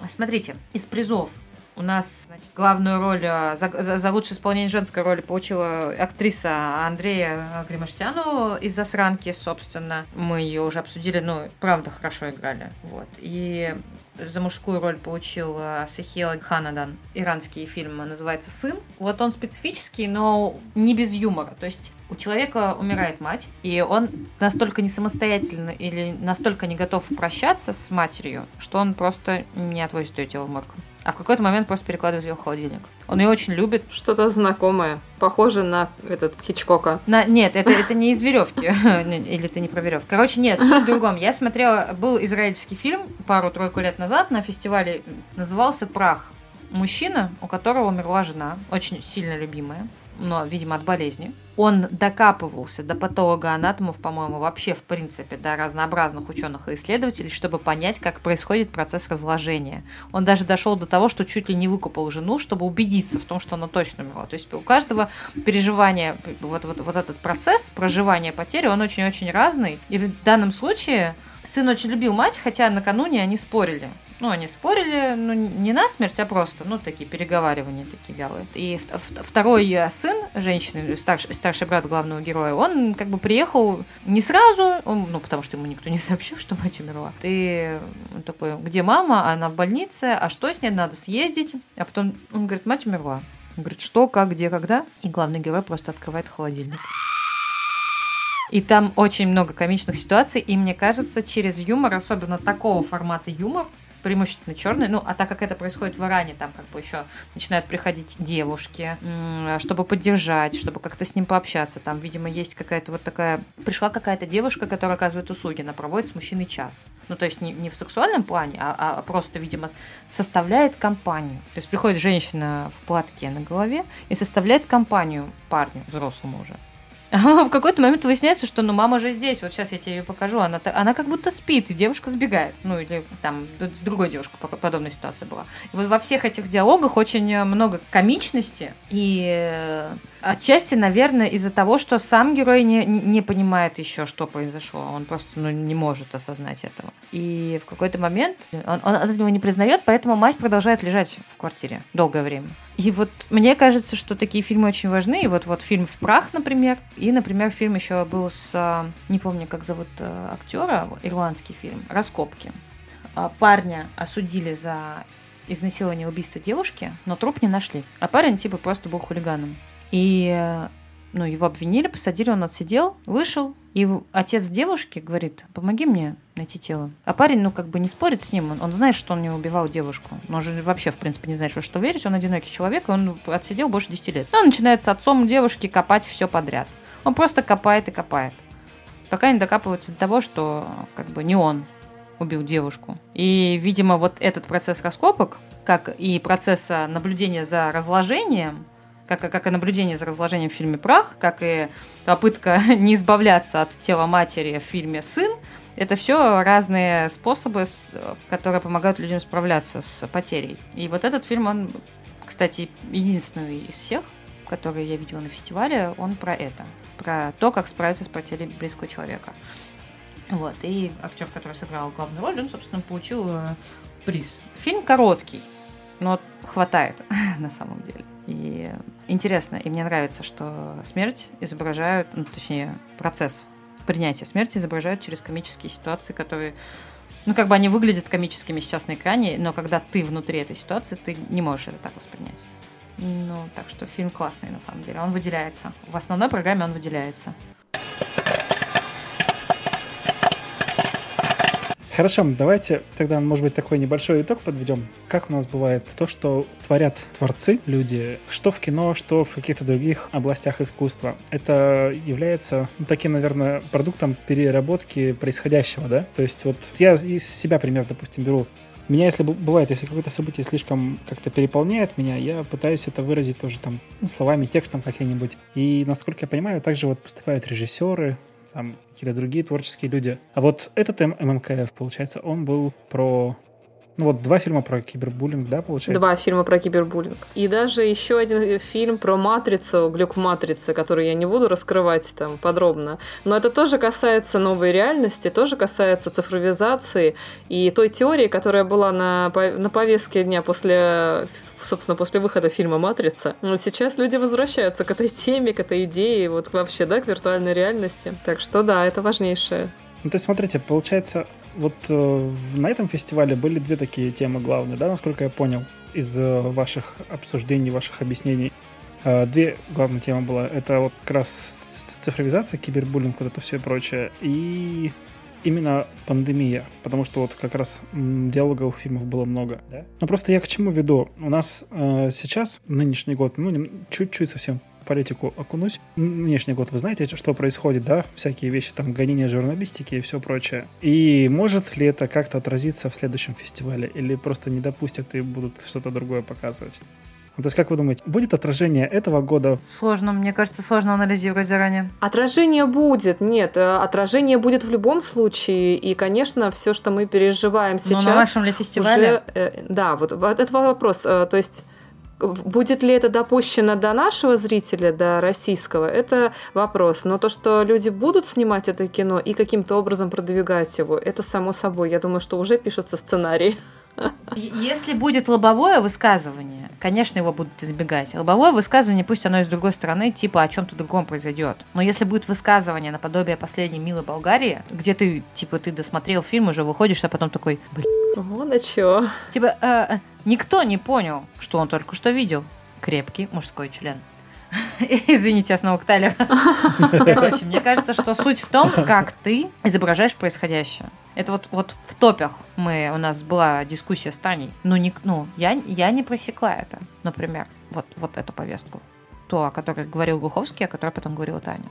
Смотрите, из призов у нас значит, главную роль э, за, за, за лучшее исполнение женской роли получила актриса Андрея Гримаштяну из «Засранки», собственно. Мы ее уже обсудили, ну, правда, хорошо играли. Вот. И за мужскую роль получил э, Сахил Ханадан. Иранский фильм называется «Сын». Вот он специфический, но не без юмора. То есть у человека умирает мать, и он настолько не самостоятельно или настолько не готов прощаться с матерью, что он просто не отвозит ее тело в морг. А в какой-то момент просто перекладывает ее в холодильник. Он ее очень любит. Что-то знакомое. Похоже на этот Хичкока. На, нет, это, это не из веревки. Или это не про веревку. Короче, нет, суть в другом. Я смотрела, был израильский фильм пару-тройку лет назад на фестивале, назывался «Прах». Мужчина, у которого умерла жена, очень сильно любимая но, видимо, от болезни. Он докапывался до патолога-анатомов, по-моему, вообще, в принципе, до разнообразных ученых и исследователей, чтобы понять, как происходит процесс разложения. Он даже дошел до того, что чуть ли не выкупал жену, чтобы убедиться в том, что она точно умерла. То есть у каждого переживания, вот, вот, вот этот процесс проживания потери, он очень-очень разный. И в данном случае сын очень любил мать, хотя накануне они спорили. Ну, они спорили, ну, не на смерть, а просто, ну, такие переговаривания такие вялые. И второй сын женщины, старший, старший брат главного героя, он как бы приехал не сразу, он, ну, потому что ему никто не сообщил, что мать умерла. Он такой, где мама? Она в больнице, а что с ней? Надо съездить. А потом он говорит, мать умерла. Он говорит, что, как, где, когда? И главный герой просто открывает холодильник. И там очень много комичных ситуаций, и мне кажется, через юмор, особенно такого формата юмор, преимущественно черный. Ну, а так как это происходит в Иране, там как бы еще начинают приходить девушки, чтобы поддержать, чтобы как-то с ним пообщаться. Там, видимо, есть какая-то вот такая... Пришла какая-то девушка, которая оказывает услуги, она проводит с мужчиной час. Ну, то есть не, не в сексуальном плане, а, а просто, видимо, составляет компанию. То есть приходит женщина в платке на голове и составляет компанию парню, взрослому уже. А в какой-то момент выясняется, что ну мама же здесь, вот сейчас я тебе ее покажу, она, она как будто спит, и девушка сбегает. Ну или там с другой девушкой подобная ситуация была. И вот во всех этих диалогах очень много комичности, и э, отчасти, наверное, из-за того, что сам герой не, не понимает еще, что произошло, он просто ну, не может осознать этого. И в какой-то момент он, он этого не признает, поэтому мать продолжает лежать в квартире долгое время. И вот мне кажется, что такие фильмы очень важны. И вот, вот фильм «В прах», например. И, например, фильм еще был с... А, не помню, как зовут э, актера, ирландский фильм «Раскопки». А, парня осудили за изнасилование и убийство девушки, но труп не нашли. А парень типа просто был хулиганом. И э, ну, его обвинили, посадили, он отсидел, вышел, и отец девушки говорит, помоги мне найти тело. А парень, ну, как бы не спорит с ним, он, он знает, что он не убивал девушку. Но он же вообще, в принципе, не знает, во что верить, он одинокий человек, и он отсидел больше 10 лет. И он начинает с отцом девушки копать все подряд. Он просто копает и копает. Пока не докапывается до того, что как бы не он убил девушку. И, видимо, вот этот процесс раскопок, как и процесс наблюдения за разложением, как, как и наблюдение за разложением в фильме «Прах», как и попытка не избавляться от тела матери в фильме «Сын», это все разные способы, которые помогают людям справляться с потерей. И вот этот фильм, он, кстати, единственный из всех, которые я видела на фестивале, он про это. Про то, как справиться с потерей близкого человека. Вот. И актер, который сыграл главную роль, он, собственно, получил э, приз. Фильм короткий, но хватает на самом деле. И интересно, и мне нравится, что смерть изображают, ну, точнее, процесс принятия смерти изображают через комические ситуации, которые ну, как бы они выглядят комическими сейчас на экране, но когда ты внутри этой ситуации, ты не можешь это так воспринять. Ну, так что фильм классный, на самом деле. Он выделяется. В основной программе он выделяется. Хорошо, давайте тогда, может быть, такой небольшой итог подведем. Как у нас бывает то, что творят творцы, люди, что в кино, что в каких-то других областях искусства. Это является ну, таким, наверное, продуктом переработки происходящего, да? То есть вот я из себя пример, допустим, беру. Меня, если бывает, если какое-то событие слишком как-то переполняет меня, я пытаюсь это выразить тоже там ну, словами, текстом каким-нибудь. И, насколько я понимаю, также вот поступают режиссеры, там какие-то другие творческие люди. А вот этот ММКФ, получается, он был про ну вот два фильма про кибербуллинг, да, получается? Два фильма про кибербуллинг. И даже еще один фильм про матрицу, глюк матрицы, который я не буду раскрывать там подробно. Но это тоже касается новой реальности, тоже касается цифровизации и той теории, которая была на, на повестке дня после собственно, после выхода фильма «Матрица». Вот сейчас люди возвращаются к этой теме, к этой идее, вот вообще, да, к виртуальной реальности. Так что да, это важнейшее. Ну, то есть, смотрите, получается, вот э, на этом фестивале были две такие темы главные, да, насколько я понял, из э, ваших обсуждений, ваших объяснений. Э, две главные темы было. Это вот как раз цифровизация, кибербуллинг, вот это все и прочее. И именно пандемия, потому что вот как раз диалоговых фильмов было много. Да? Но просто я к чему веду? У нас э, сейчас, нынешний год, ну, чуть-чуть совсем политику окунусь. Нынешний год, вы знаете, что происходит, да? Всякие вещи, там, гонения журналистики и все прочее. И может ли это как-то отразиться в следующем фестивале? Или просто не допустят и будут что-то другое показывать? Ну, то есть, как вы думаете, будет отражение этого года? Сложно, мне кажется, сложно анализировать заранее. Отражение будет, нет, э, отражение будет в любом случае, и, конечно, все, что мы переживаем сейчас... Но на нашем ли фестивале? Уже, э, да, вот это вопрос, э, то есть Будет ли это допущено до нашего зрителя, до российского, это вопрос. Но то, что люди будут снимать это кино и каким-то образом продвигать его, это само собой. Я думаю, что уже пишутся сценарии. Если будет лобовое высказывание, конечно, его будут избегать. Лобовое высказывание, пусть оно и с другой стороны, типа о чем-то другом произойдет. Но если будет высказывание наподобие последней милой Болгарии, где ты, типа, ты досмотрел фильм, уже выходишь, а потом такой, блин. Вот а чё. Типа, э, никто не понял, что он только что видел. Крепкий мужской член. Извините, я снова к. Короче, мне кажется, что суть в том, как ты изображаешь происходящее. Это вот, вот в топях мы, у нас была дискуссия с Таней. Ну, не, ну я, я не просекла это, например, вот, вот эту повестку. То, о которой говорил Глуховский, о которой потом говорила Таня,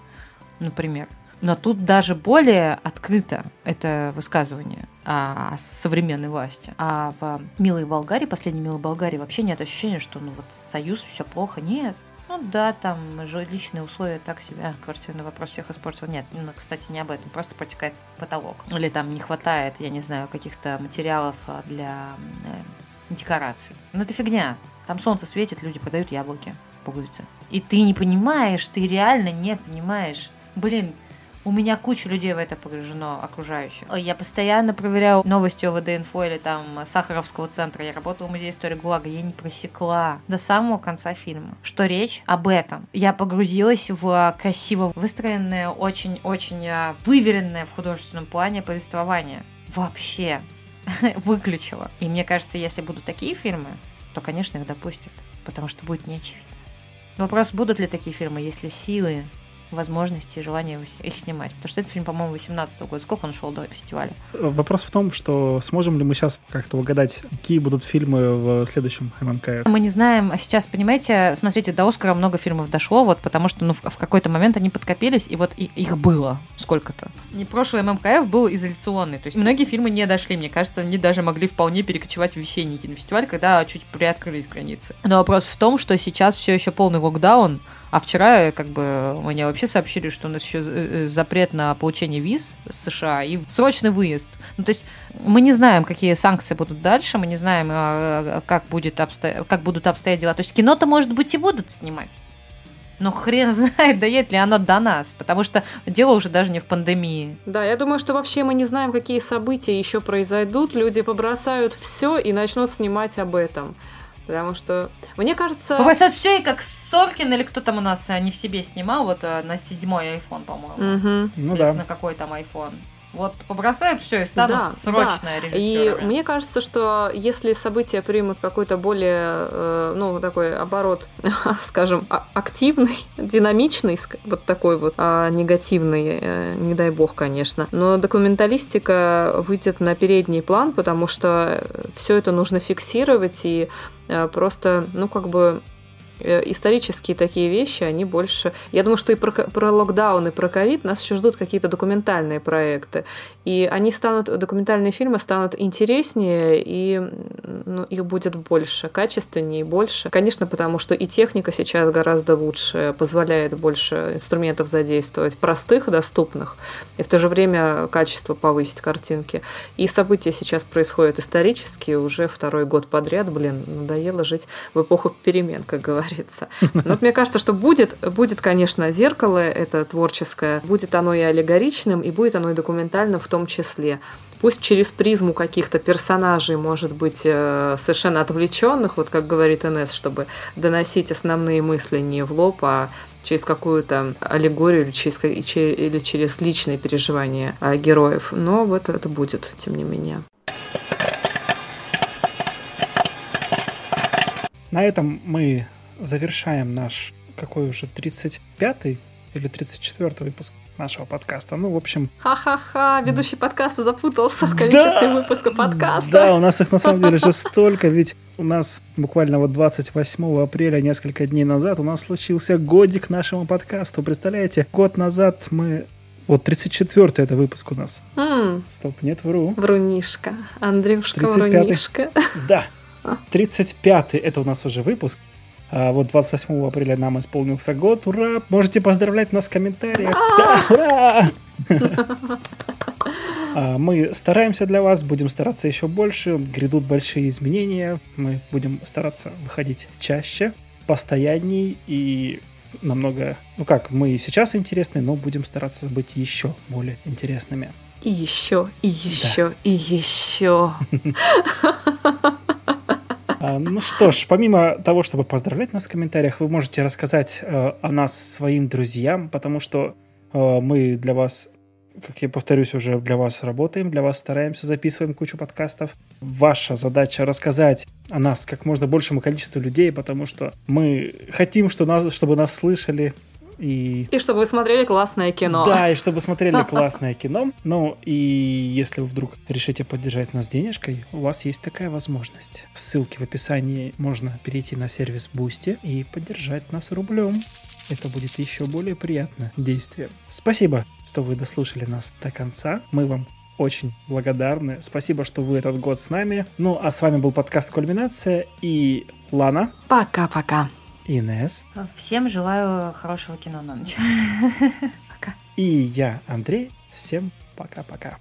например. Но тут даже более открыто это высказывание о современной власти. А в «Милой Болгарии», последней «Милой Болгарии» вообще нет ощущения, что ну вот союз, все плохо. Нет, Ну да, там жилищные условия так себя, квартирный вопрос всех испортил. Нет, ну, кстати, не об этом, просто протекает потолок. Или там не хватает, я не знаю, каких-то материалов а, для э, декораций. Ну это фигня. Там солнце светит, люди продают яблоки, пуговицы. И ты не понимаешь, ты реально не понимаешь. Блин, у меня куча людей в это погружено, окружающих. Я постоянно проверяю новости о ВД-инфо или там Сахаровского центра. Я работала в музее истории ГУЛАГа. Я не просекла до самого конца фильма, что речь об этом. Я погрузилась в красиво выстроенное, очень-очень а, выверенное в художественном плане повествование. Вообще. Выключила. И мне кажется, если будут такие фильмы, то, конечно, их допустят. Потому что будет неочевидно. Вопрос, будут ли такие фильмы, если силы возможности и желания их снимать. Потому что этот фильм, по-моему, 18 года. Сколько он шел до фестиваля? Вопрос в том, что сможем ли мы сейчас как-то угадать, какие будут фильмы в следующем ММК? Мы не знаем, а сейчас, понимаете, смотрите, до Оскара много фильмов дошло, вот потому что ну, в, в какой-то момент они подкопились, и вот и, их было сколько-то. Не прошлый ММКФ был изоляционный, то есть многие фильмы не дошли, мне кажется, они даже могли вполне перекочевать в весенний кинофестиваль, когда чуть приоткрылись границы. Но вопрос в том, что сейчас все еще полный локдаун, а вчера, как бы, мне вообще сообщили, что у нас еще э, э, запрет на получение виз с США и срочный выезд. Ну, то есть мы не знаем, какие санкции будут дальше, мы не знаем, а, как, будет обсто... как будут обстоять дела. То есть кино-то, может быть, и будут снимать. Но хрен знает, доедет ли оно до нас, потому что дело уже даже не в пандемии. Да, я думаю, что вообще мы не знаем, какие события еще произойдут. Люди побросают все и начнут снимать об этом. Потому что, мне кажется... Побросать все, и как Соркин или кто там у нас э, не в себе снимал, вот э, на седьмой iPhone, по-моему. Угу. Ну да. На какой там iPhone. Вот побросают все и станут да, срочно да. режиссерами. И мне кажется, что если события примут какой-то более, э, ну, такой оборот, скажем, а, активный, динамичный, вот такой вот, а негативный, э, не дай бог, конечно, но документалистика выйдет на передний план, потому что все это нужно фиксировать и э, просто, ну, как бы исторические такие вещи, они больше... Я думаю, что и про, про локдаун, и про ковид нас еще ждут какие-то документальные проекты. И они станут, документальные фильмы станут интереснее, и ну, их будет больше, качественнее и больше. Конечно, потому что и техника сейчас гораздо лучше, позволяет больше инструментов задействовать, простых, доступных, и в то же время качество повысить картинки. И события сейчас происходят исторические, уже второй год подряд, блин, надоело жить в эпоху перемен, как говорят говорится. Но вот мне кажется, что будет, будет, конечно, зеркало это творческое, будет оно и аллегоричным, и будет оно и документальным в том числе. Пусть через призму каких-то персонажей, может быть, э, совершенно отвлеченных, вот как говорит Инесс, чтобы доносить основные мысли не в лоб, а через какую-то аллегорию или через, или через личные переживания а, героев. Но вот это будет, тем не менее. На этом мы завершаем наш какой уже 35-й или 34-й выпуск нашего подкаста. Ну, в общем... Ха-ха-ха, ведущий подкаста запутался в количестве да, выпуска подкаста. Да, у нас их на самом деле же столько, ведь у нас буквально вот 28 апреля, несколько дней назад, у нас случился годик нашему подкасту. Представляете, год назад мы вот 34-й это выпуск у нас. Mm. Стоп, нет, вру. Врунишка. Андрюшка, врунишка. Да. 35-й это у нас уже выпуск. А вот 28 апреля нам исполнился год. Ура! Можете поздравлять нас в комментариях. Да, ура! А, мы стараемся для вас, будем стараться еще больше. Грядут большие изменения. Мы будем стараться выходить чаще, постоянней и намного... Ну как, мы и сейчас интересны, но будем стараться быть еще более интересными. И еще, и еще, да. и еще. А, ну что ж, помимо того, чтобы поздравлять нас в комментариях, вы можете рассказать э, о нас своим друзьям, потому что э, мы для вас, как я повторюсь, уже для вас работаем, для вас стараемся, записываем кучу подкастов. Ваша задача рассказать о нас как можно большему количеству людей, потому что мы хотим, что нас, чтобы нас слышали, и... И чтобы вы смотрели классное кино. Да, и чтобы смотрели классное кино. Ну, и если вы вдруг решите поддержать нас денежкой, у вас есть такая возможность. В ссылке в описании можно перейти на сервис Boosty и поддержать нас рублем. Это будет еще более приятное действие. Спасибо, что вы дослушали нас до конца. Мы вам очень благодарны. Спасибо, что вы этот год с нами. Ну, а с вами был подкаст «Кульминация» и Лана. Пока-пока. Инес. Всем желаю хорошего кино на ночь. Пока. И я, Андрей. Всем пока-пока.